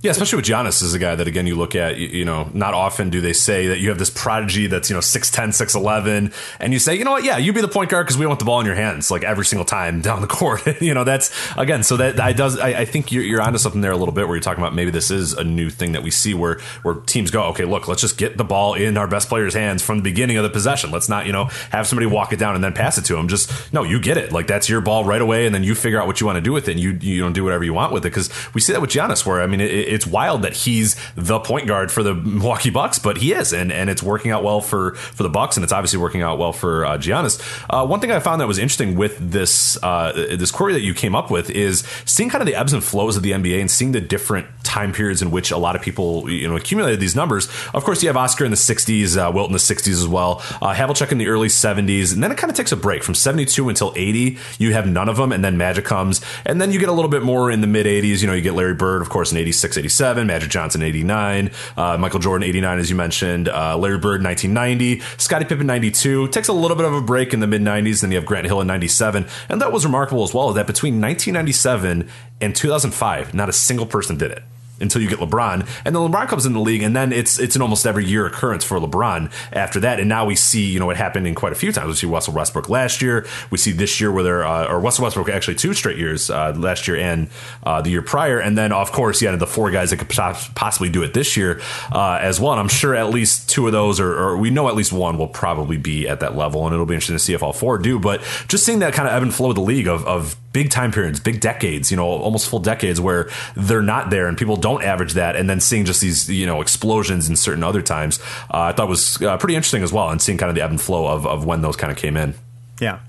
Yeah, especially with Giannis is a guy that again you look at. You, you, know, not often do they say that you have this prodigy that's you know 6'10", 6'11", and you say, you know what, yeah, you be the point guard because we want the ball in your hands like every single time *laughs* down the court. *laughs* you know, that's again. So that I does I, I think you're, you're onto something there a little bit where you're talking about maybe this is a new thing that we see where where teams go, okay, look, let's just get the ball in our best player's hands from the beginning of the possession. Let's not you know have somebody walk it down and then pass it to him. Just no, you get it. Like that's your ball right away, and then you figure out what you want to do with it. and You you don't do whatever you want with it because we see that with Giannis, where I mean it, it's wild that he's the point guard for the Milwaukee Bucks, but he is, and and it's working out well for for the Bucks, and it's obviously working out well for uh, Giannis. Uh, one thing I found that was interesting with this uh, this query that you came up with is seeing kind of the ebbs and flows of the NBA and seeing the different time periods in which a lot of people you know accumulated these numbers. Of course, you have Oscar in the '60s, uh, Wilt in the '60s as well, uh, in the early '70s, and then it kind of takes a break from '72 until '80. You have none of them, and then Magic comes, and then you get a little bit more in the mid '80s. You know, you get Larry Bird, of course, in '86, '87, Magic Johnson 89, uh, Michael Jordan 89, as you mentioned, uh, Larry Bird 1990, Scottie Pippen 92. Takes a little bit of a break in the mid 90s. Then you have Grant Hill in 97. And that was remarkable as well, that between 1997 and 2005, not a single person did it until you get LeBron, and then LeBron comes in the league, and then it's it's an almost every year occurrence for LeBron after that. And now we see, you know, it happened in quite a few times. We see Russell Westbrook last year. We see this year where they're uh, or Russell Westbrook actually two straight years uh, last year and uh, the year prior, and then of course, yeah, the four guys that could possibly do it this year uh, as well. And I'm sure at least two of those, or, or, we know at least one will probably be at that level, and it'll be interesting to see if all four do. But just seeing that kind of ebb and flow of the league of, of big time periods, big decades, you know, almost full decades where they're not there and people don't average that. And then seeing just these, you know, explosions in certain other times, uh, I thought was uh, pretty interesting as well. And seeing kind of the ebb and flow of, of when those kind of came in. Yeah.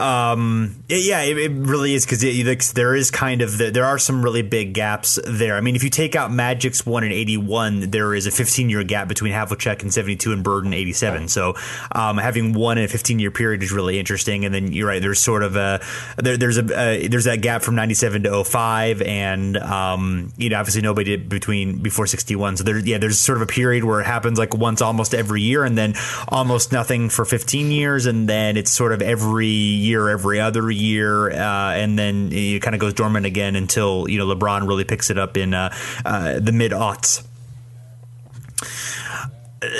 Um, yeah, it, it, really is because there is kind of the, there are some really big gaps there. I mean, if you take out Magic's one and eighty one, there is a fifteen year gap between Havlicek and seventy two and Burden eighty seven. So um, having one in a fifteen year period is really interesting. And then you're right, there's sort of a there, there's a uh, there's that gap from ninety seven to 05 and um, you know obviously nobody did between before sixty one. So there yeah, there's sort of a period where it happens like once almost every year, and then almost nothing for fifteen years, and then it's sort of every year, every other year, uh, and then it kind of goes dormant again until you know LeBron really picks it up in uh, uh, the mid aughts.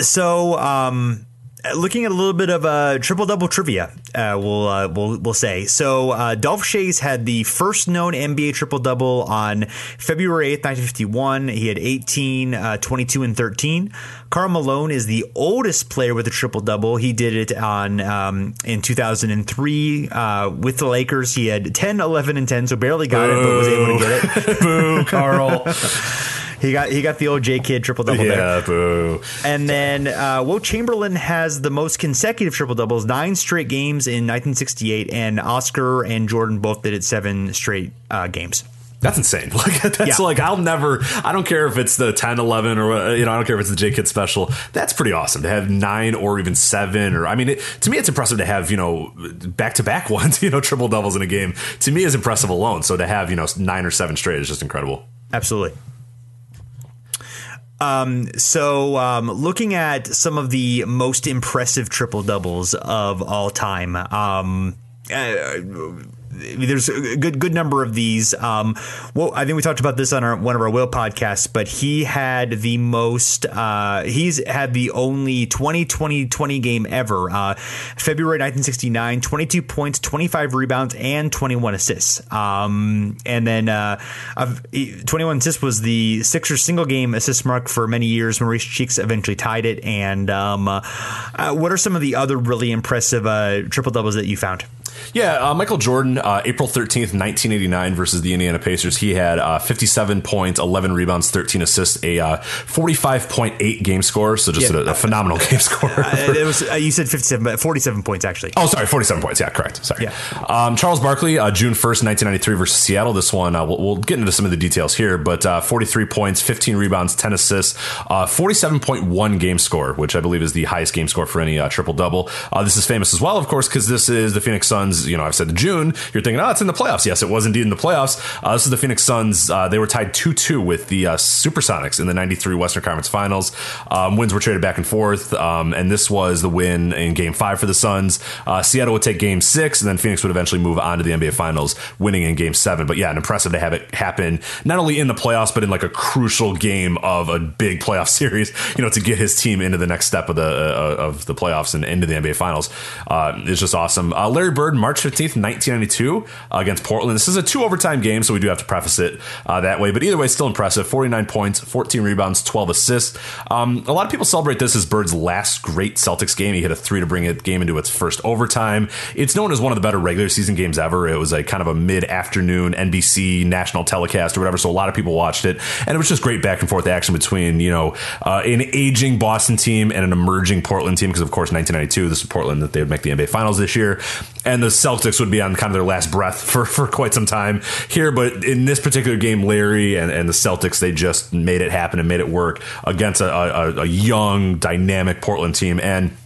So. Um, looking at a little bit of a triple double trivia, uh, we'll, uh, we'll we'll say. So uh, Dolph Schayes had the first known NBA triple double on February 8th, 1951. He had 18, uh, 22, and 13. Karl Malone is the oldest player with a triple double. He did it on um, in 2003 uh, with the Lakers. He had 10, 11, and 10, so barely got Boo. it, but was able to get it. Boo, *laughs* Karl. *laughs* He got he got the old J Kidd triple double yeah, there. boo. And then uh, Wilt Chamberlain has the most consecutive triple doubles, nine straight games in 1968, and Oscar and Jordan both did it seven straight uh, games. That's insane. *laughs* Like that's yeah. like I'll never. I don't care if it's the 10, 11 or you know I don't care if it's the J Kidd special. That's pretty awesome to have nine or even seven or I mean it, to me it's impressive to have you know back to back ones you know triple doubles in a game. To me is impressive alone. So to have you know nine or seven straight is just incredible. Absolutely. Um, so, um, looking at some of the most impressive triple doubles of all time, um, uh, there's a good good number of these. Um, well, I think we talked about this on our, one of our Wilt podcasts, but he had the most. Uh, he's had the only 20 20 20 game ever. Uh, February 1969, 22 points, 25 rebounds, and 21 assists. Um, and then uh, 21 assists was the Sixers single game assist mark for many years. Maurice Cheeks eventually tied it. And um, uh, what are some of the other really impressive uh, triple doubles that you found? Yeah, uh, Michael Jordan, uh, April 13th, 1989 versus the Indiana Pacers. He had uh, 57 points, 11 rebounds, 13 assists, a uh, 45.8 game score. So just yeah. a, a, phenomenal *laughs* game score. Uh, it was uh, You said 57, but 47 points actually. Oh, sorry, 47 points. Yeah, correct. Sorry. Yeah. Um, Charles Barkley, June 1st, 1993 versus Seattle. This one, we'll, we'll, get into some of the details here, but 43 points, 15 rebounds, 10 assists, 47.1 game score, which I believe is the highest game score for any triple double. this is famous as well, of course, because this is the Phoenix Suns Suns, you know, I've said the June, you're thinking, oh, it's in the playoffs. Yes, it was indeed in the playoffs. Uh, this is the Phoenix Suns. Uh, they were tied 2 2 with the uh, Supersonics in the 93 Western Conference Finals. Um, wins were traded back and forth, um, and this was the win in game five for the Suns. Uh, Seattle would take game six, and then Phoenix would eventually move on to the NBA Finals, winning in game seven. But yeah, an impressive to have it happen, not only in the playoffs, but in like a crucial game of a big playoff *laughs* series, you know, to get his team into the next step of the uh, of the playoffs and into the NBA Finals. Uh, it's just awesome. Larry Bird, March 15th, 1992, uh, against Portland. This is a two overtime game, so we do have to preface it uh, that way. But either way, still impressive. 49 points, 14 rebounds, 12 assists. Um, a lot of people celebrate this as Bird's last great Celtics game. He hit a three to bring the game into its first overtime. It's known as one of the better regular season games ever. It was a kind of a mid afternoon NBC national telecast or whatever, so a lot of people watched it. And it was just great back and forth action between, you know, uh, an aging Boston team and an emerging Portland team, because of course, 1992, this is Portland that they would make the NBA Finals this year. And the Celtics would be on kind of their last breath *laughs* for, for quite some time here. But in this particular game, Larry and, and the Celtics, they just made it happen and made it work against a, a, a young, dynamic Portland team. And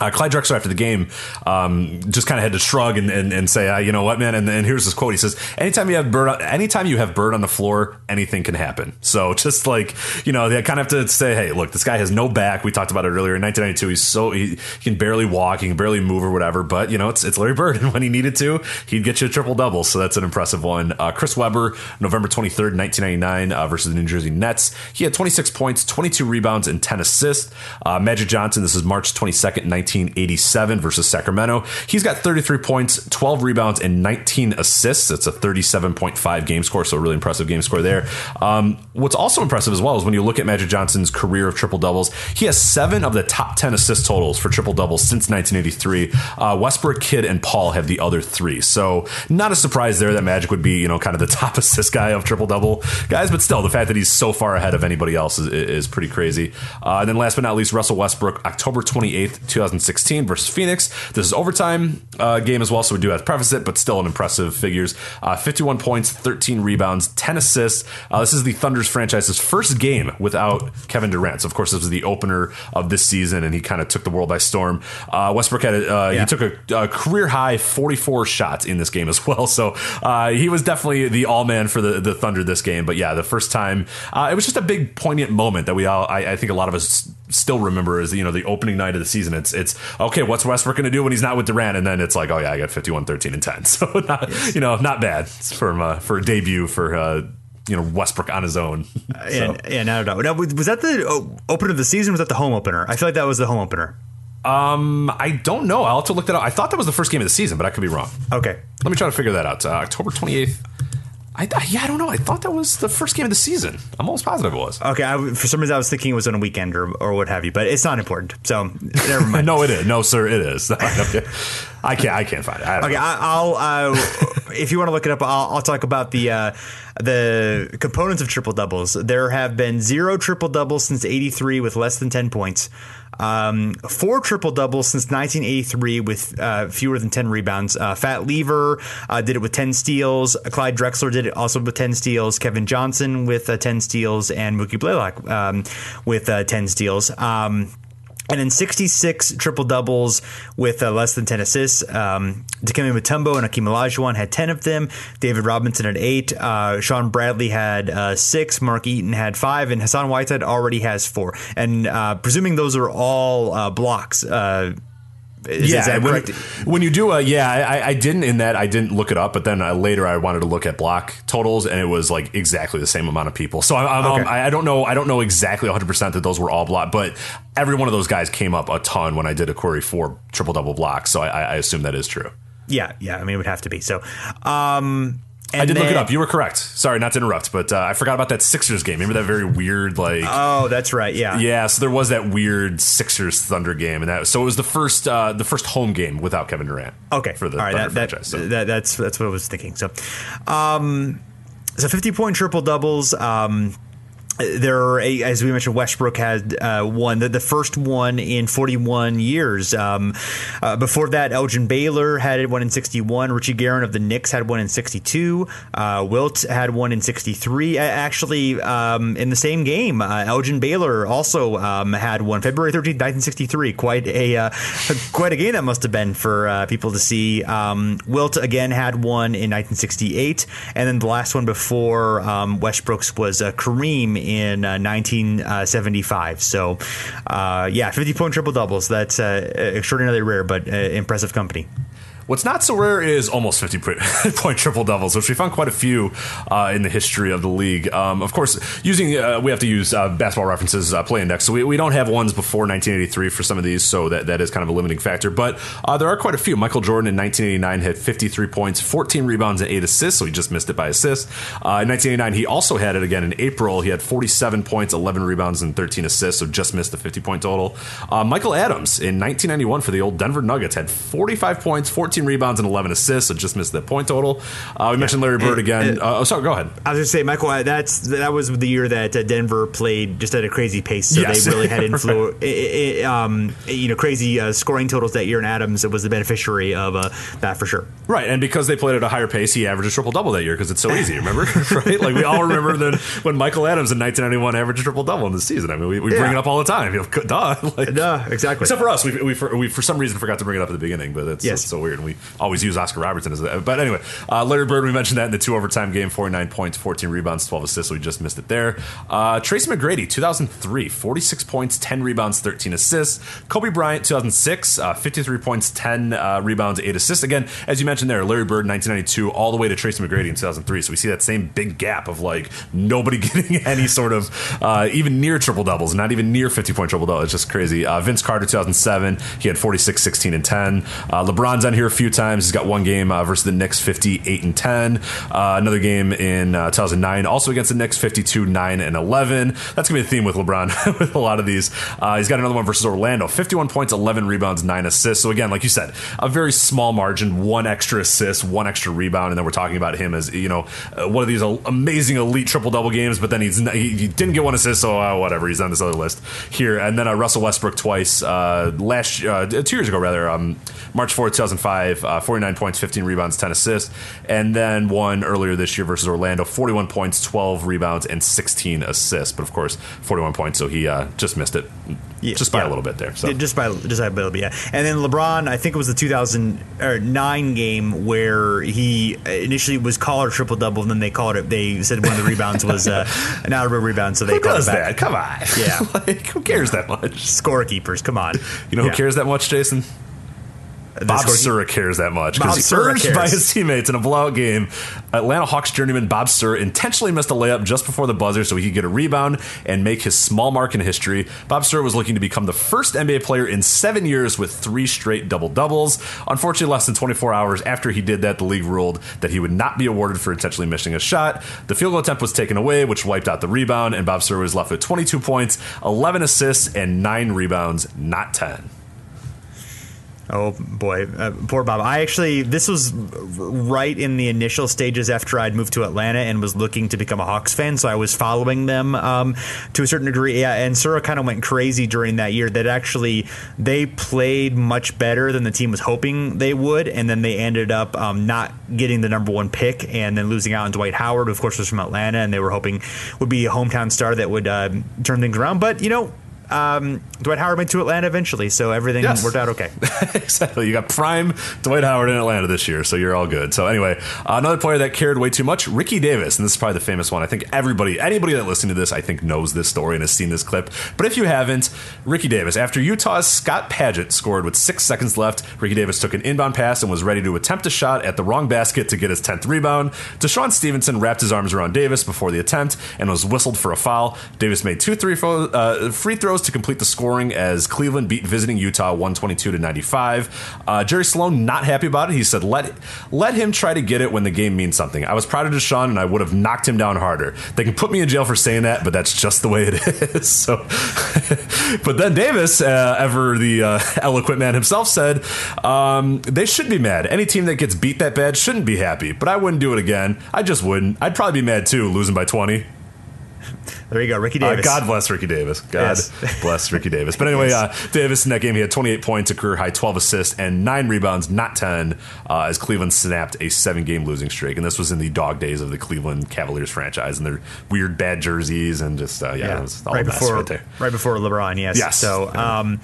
uh, Clyde Drexler after the game um, just kind of had to shrug and, and, and say, uh, you know what, man. And, and here's this quote. He says, "Anytime you have bird, anytime you have bird on the floor, anything can happen." So *laughs* just like you know, they kind of have to say, "Hey, look, this guy has no back." We talked about it earlier in 1992. He's so he, he can barely walk, he can barely move or whatever. But you know, it's it's Larry Bird, *laughs* and when he needed to, he'd get you a triple double. So that's an impressive one. Uh, Chris Webber, November 23rd, 1999 uh, versus the New Jersey Nets. He had 26 points, 22 rebounds, and 10 assists. Uh, Magic Johnson. This is March 22nd, 19. 1987 versus Sacramento. He's got 33 points, 12 rebounds, and 19 assists. That's a 37.5 game score, so a really impressive game score there. Um, what's also impressive as well is when you look at Magic Johnson's career of triple doubles, he has seven of the top 10 assist totals for triple doubles since 1983. Uh, Westbrook, Kidd, and Paul have the other three. So not a surprise there that Magic would be, you know, kind of the *laughs* top assist guy of triple double guys, but still, the fact that he's so far ahead of anybody else is, is pretty crazy. Uh, and then last but not least, Russell Westbrook, October 28th, 2016 versus Phoenix. This is overtime uh, game as well, so we do have to preface it, but still an impressive figures. Uh, 51 points, 13 rebounds, 10 assists. Uh, this is the Thunder's franchise's first game without Kevin Durant. So, of course, this was the opener of this season, and he kind of took the world by storm. Uh, Westbrook had uh, yeah. he took a, a, career high 44 shots in this game as well. *laughs* So uh, he was definitely the all man for the, the Thunder this game. But yeah, the first time uh, it was just a big poignant moment that we all I, I, think a lot of us still remember is you know the opening night of the season. It's it's okay. What's Westbrook going to do when he's not with Durant? And then it's like oh yeah, I got 51, 13, and 10. *laughs* So not, yes. you know not bad for uh, for a debut for uh, you know Westbrook on his own. *laughs* so. Yeah, yeah, no, no, no. Was that the opener of the season? was that the home opener? I feel like that was the home opener. Um, I don't know. I'll have to look that up. I thought that was the first game of the season, but I could be wrong. Okay, let me try to figure that out. Uh, October twenty eighth. I, yeah, I don't know. I thought that was the first game of the season. I'm almost positive it was. Okay, I, for some reason I was thinking it was on a weekend or, or what have you, but it's not important. So never *laughs* mind. no, it is. No, sir, it is. *laughs* okay. I can't. I can't find it. okay, know. I, will uh, if you want to look it up, I'll, I'll talk about the uh, the components of triple doubles. There have been zero triple doubles since '83 with less than ten points. Um, four triple doubles since 1983 with uh, fewer than 10 rebounds. Uh, Fat Lever uh, did it with 10 steals. Clyde Drexler did it also with 10 steals. Kevin Johnson with uh, 10 steals, and Mookie Blaylock um, with uh, 10 steals. Um, and then 66 triple doubles with uh, less than 10 assists. Um, Dikembe Mutombo and Akeem Olajuwon had 10 of them. David Robinson had eight. Uh, Shawn Bradley had uh, six. Mark Eaton had five. And Hassan Whiteside already has four. And uh, presuming those are all uh, blocks, uh, is, yeah, is when, when, you do a yeah, I, I, didn't in that I didn't look it up, but then uh, later I wanted to look at block totals, and it was like exactly the same amount of people. So I, okay. um, I don't know, I don't know exactly 100 percent that those were all block, but every one of those guys came up a ton when I did a query for triple double blocks. So I, I assume that is true. Yeah, yeah. I mean, it would have to be. So, um, and I did then, look it up. You were correct. Sorry, not to interrupt, but uh, I forgot about that Sixers game. Remember that very weird, like oh, that's right, yeah, yeah. So there was that weird Sixers Thunder game, and that so it was the first uh, the first home game without Kevin Durant. Okay, for the All right, Thunder that, franchise. That, so. that, that's that's what I was thinking. So, um, so fifty point triple doubles. Um, there are, as we mentioned, Westbrook had uh, one, the, the, first one in 41 years. Um, uh, before that, Elgin Baylor had one in 61. Richie Guerin of the Knicks had one in 62. Uh, Wilt had one in 63. Actually, um, in the same game, uh, Elgin Baylor also um, had one February 13th, 1963. Quite a uh, quite a game that must have been for uh, people to see. Um, Wilt again had one in 1968, and then the last one before um, Westbrook's was Kareem in uh, 1975. So, uh, yeah, 50 point triple doubles. That's uh, extraordinarily rare, but uh, impressive company. What's not so rare is almost 50 *laughs* point triple doubles, which we found quite a few uh, in the history of the league. Um, of course, using uh, we have to use uh, basketball references uh, play index, so we, we don't have ones before 1983 for some of these, so that, that is kind of a limiting factor. But uh, there are quite a few. Michael Jordan in 1989 had 53 points, 14 rebounds, and 8 assists, so he just missed it by assist. Uh, in 1989, he also had it again in April. He had 47 points, 11 rebounds, and 13 assists, so just missed the 50 point total. Michael Adams in 1991 for the old Denver Nuggets had 45 points, 14 14 rebounds and 11 assists, so just missed the point total. Uh, we yeah. mentioned Larry Bird again. Uh, oh, sorry, go ahead. I was going to say, Michael, that's that was the year that uh, Denver played just at a crazy pace, so yes. they really had *laughs* influence. right. um, you know, crazy uh, scoring totals that year, and Adams was the beneficiary of uh, that for sure. Right, and because they played at a higher pace, he averaged a triple double that year because it's so easy. Remember, *laughs* right? Like we all remember that when Michael Adams in 1991 averaged a triple double in the season. I mean, we, we yeah. bring it up all the time. *laughs* duh, like, duh, exactly. Except for us, we, we, for, we, for some reason forgot to bring it up at the beginning, but it's, yes. it's so weird. We we always use Oscar Robertson as that. But anyway, uh, Larry Bird, we mentioned that in the two overtime game, 49 points, 14 rebounds, 12 assists. So we just missed it there. Uh, Tracy McGrady, 2003, 46 points, 10 rebounds, 13 assists. Kobe Bryant, 2006, uh, 53 points, 10 uh, rebounds, 8 assists. Again, as you mentioned there, Larry Bird, 1992, all the way to Tracy McGrady in 2003. So we see that same big gap of like nobody *laughs* getting any sort of uh, even near triple doubles, not even near 50 point triple double. It's just crazy. Uh, Vince Carter, 2007, he had 46, 16, and 10. Uh, LeBron's on here a few times. He's got one game uh, versus the Knicks, 58 and 10. Uh, another game in uh, 2009, also against the Knicks, 52, 9, and 11. That's to be the theme with LeBron *laughs* with a lot of these. Uh, he's got another one versus Orlando, 51 points, 11 rebounds, 9 assists. So again, like you said, a very small margin, one extra assist, one extra rebound, and then we're talking about him as you know uh, one of these amazing elite triple double games. But then he's he, he didn't get one assist, so uh, whatever. He's on this other list here, and then Russell Westbrook twice last two years ago rather, um, March 4th, 2005, uh, 49 points, 15 rebounds, 10 assists, and then one earlier this year versus Orlando, 41 points, 12 rebounds, and 16 assists. But of course, 41 points, so he uh, just missed it, Yeah, just by yeah. a little bit there. So. Yeah, just by just by a little bit, yeah. And then LeBron, I think it was the 2009 game where he initially was called a triple double, and then they called it. They said one of the rebounds was uh, *laughs* an out of rebound, so they Who called does it back. that? Come on. Yeah. *laughs* like, who cares that much? Scorekeepers, come on. You know Yeah. who cares that much, Jason? Bob Sura cares that much because he urged by his teammates in a blowout game. Atlanta Hawks journeyman Bob Sura intentionally missed a layup just before the buzzer so he could get a rebound and make his small mark in history. Bob Sura was looking to become the first NBA player in seven years with three straight double doubles. Unfortunately, less than 24 hours after he did that, the league ruled that he would not be awarded for intentionally missing a shot. The field goal attempt was taken away, which wiped out the rebound, and Bob Sura was left with 22 points, 11 assists, and nine rebounds, not 10. Oh boy, uh, poor Bob. I actually this was right in the initial stages after I'd moved to Atlanta and was looking to become a Hawks fan, so I was following them um, to a certain degree. Yeah, and Sura kind of went crazy during that year. That actually they played much better than the team was hoping they would, and then they ended up um, not getting the number one pick and then losing out on Dwight Howard, who of course was from Atlanta, and they were hoping would be a hometown star that would uh, turn things around. But you know. Um, Dwight Howard went to Atlanta eventually, so everything Yes. worked out okay. *laughs* exactly. You got prime Dwight Howard in Atlanta this year, so you're all good. So anyway, uh, another player that cared way too much, Ricky Davis, and this is probably the famous one. I think everybody, anybody that listening to this, I think knows this story and has seen this clip. But if you haven't, Ricky Davis, after Utah's Scott Padgett scored with six seconds left, Ricky Davis took an inbound pass and was ready to attempt a shot at the wrong basket to get his 10th rebound. DeShawn Stevenson wrapped his arms around Davis before the attempt and was whistled for a foul. Davis made two three fo- uh, free throws to complete the scoring as Cleveland beat visiting Utah 122 to 95. Uh, Jerry Sloan not happy about it. He said, "Let let him try to get it when the game means something." I was proud of DeShawn, and I would have knocked him down harder. They can put me in jail for saying that, but that's just the way it *laughs* is. So, *laughs* but then Davis, uh, ever the uh, *laughs* eloquent man himself, said, um, "They should be mad. Any team that gets beat that bad shouldn't be happy. But I wouldn't do it again. I just wouldn't. I'd probably be mad too, losing by 20." There you go, Ricky Uh, Davis. God bless Ricky Davis. God Yes. *laughs* bless Ricky Davis. But anyway, uh, Davis in that game, he had 28 points, a career high 12 assists, and nine rebounds, not 10, uh, as Cleveland snapped a seven game losing streak. And this was in the dog days of the Cleveland Cavaliers franchise and their weird bad jerseys and just, uh, yeah, it was all right before right there. right before LeBron. Yes. Yes. So, um,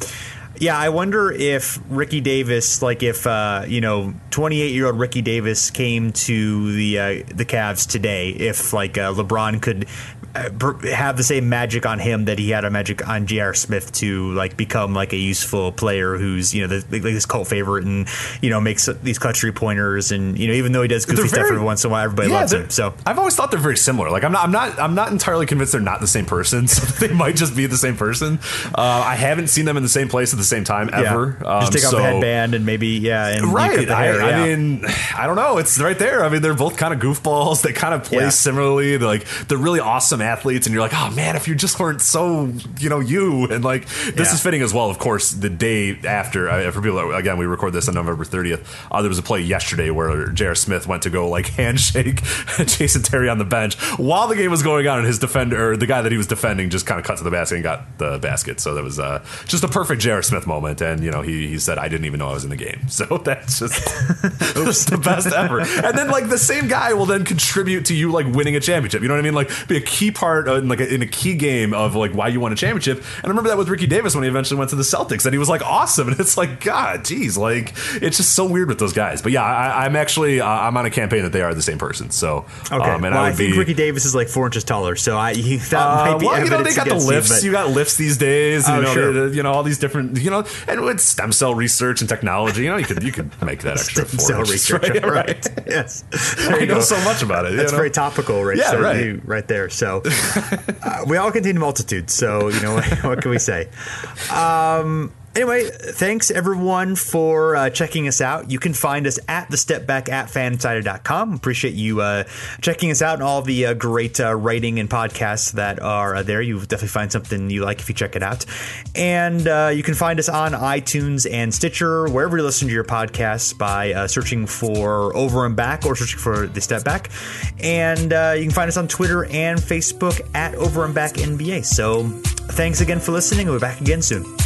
yeah, I wonder if Ricky Davis, like if uh, you know, 28 year old Ricky Davis came to the uh, the Cavs today, if like uh, LeBron could. Have the same magic on him that he had a magic on J.R. Smith to like become like a useful player who's you know the, like this cult favorite and you know makes these clutch three pointers and you know even though he does goofy They're stuff every once in a while everybody loves him so I've always thought they're very similar. Like I'm not, I'm not, I'm not entirely convinced they're not the same person. *laughs* So they might just be the same person. Uh, I haven't seen them in the same place at the same time ever. yeah. just Um, take off the headband and maybe yeah and Right. the hair, I, yeah. I mean, I don't know. It's right there. I mean, they're both kind of goofballs. They kind of play Yeah. similarly. They're like they're really awesome athletes, and you're like, oh man, if you just weren't so, you know, you and like this Yeah. is fitting as well. Of course, the day after, uh, for people that, again, we record this on November 30th. Uh, there was a play yesterday where J.R. Smith went to go like *laughs* handshake Jason Terry on the bench while the game was going on, and his defender, or the guy that he was defending, just kind of cut to the basket and got the basket. So that was uh, just a perfect J.R. Smith moment. And you know, he he said, I didn't even know I was in the game. *laughs* So that's just *laughs* It's the best ever. And then like the same guy will then contribute to you like winning a championship. You know what I mean? Like be a key key part in like a, in a key game of like why you won a championship. And I remember that with Ricky Davis when he eventually went to the Celtics, and he was like awesome. *laughs* And it's like God, geez, like it's just so weird with those guys. But yeah, I, am actually uh, I'm on a campaign that they are the same person. So okay, um, and well, I, I think be, Ricky Davis is like four inches taller, so I *laughs* that uh, might be well, you know they got the lifts. You, you, got lifts these days. Oh, you know, sure. you know all these different you know, and with stem cell research and technology, you know, you could you could make that *laughs* extra stem cell research, right? right. yes, I know go. so much about it. That's know? very topical, right? Yeah, so right. You, right there. So uh, we all contain multitudes. So you know what, *laughs* what can we say? Um, Anyway, thanks everyone for uh, checking us out. You can find us at the step back at fansided.com. Appreciate you uh, checking us out and all the uh, great uh, writing and podcasts that are uh, there. You will definitely find something you like if you check it out. And uh, you can find us on iTunes and Stitcher, wherever you listen to your podcasts by searching for Over and Back or searching for the Step Back. And you can find us on Twitter and Facebook at Over and Back NBA. So thanks again for listening. We'll be back again soon.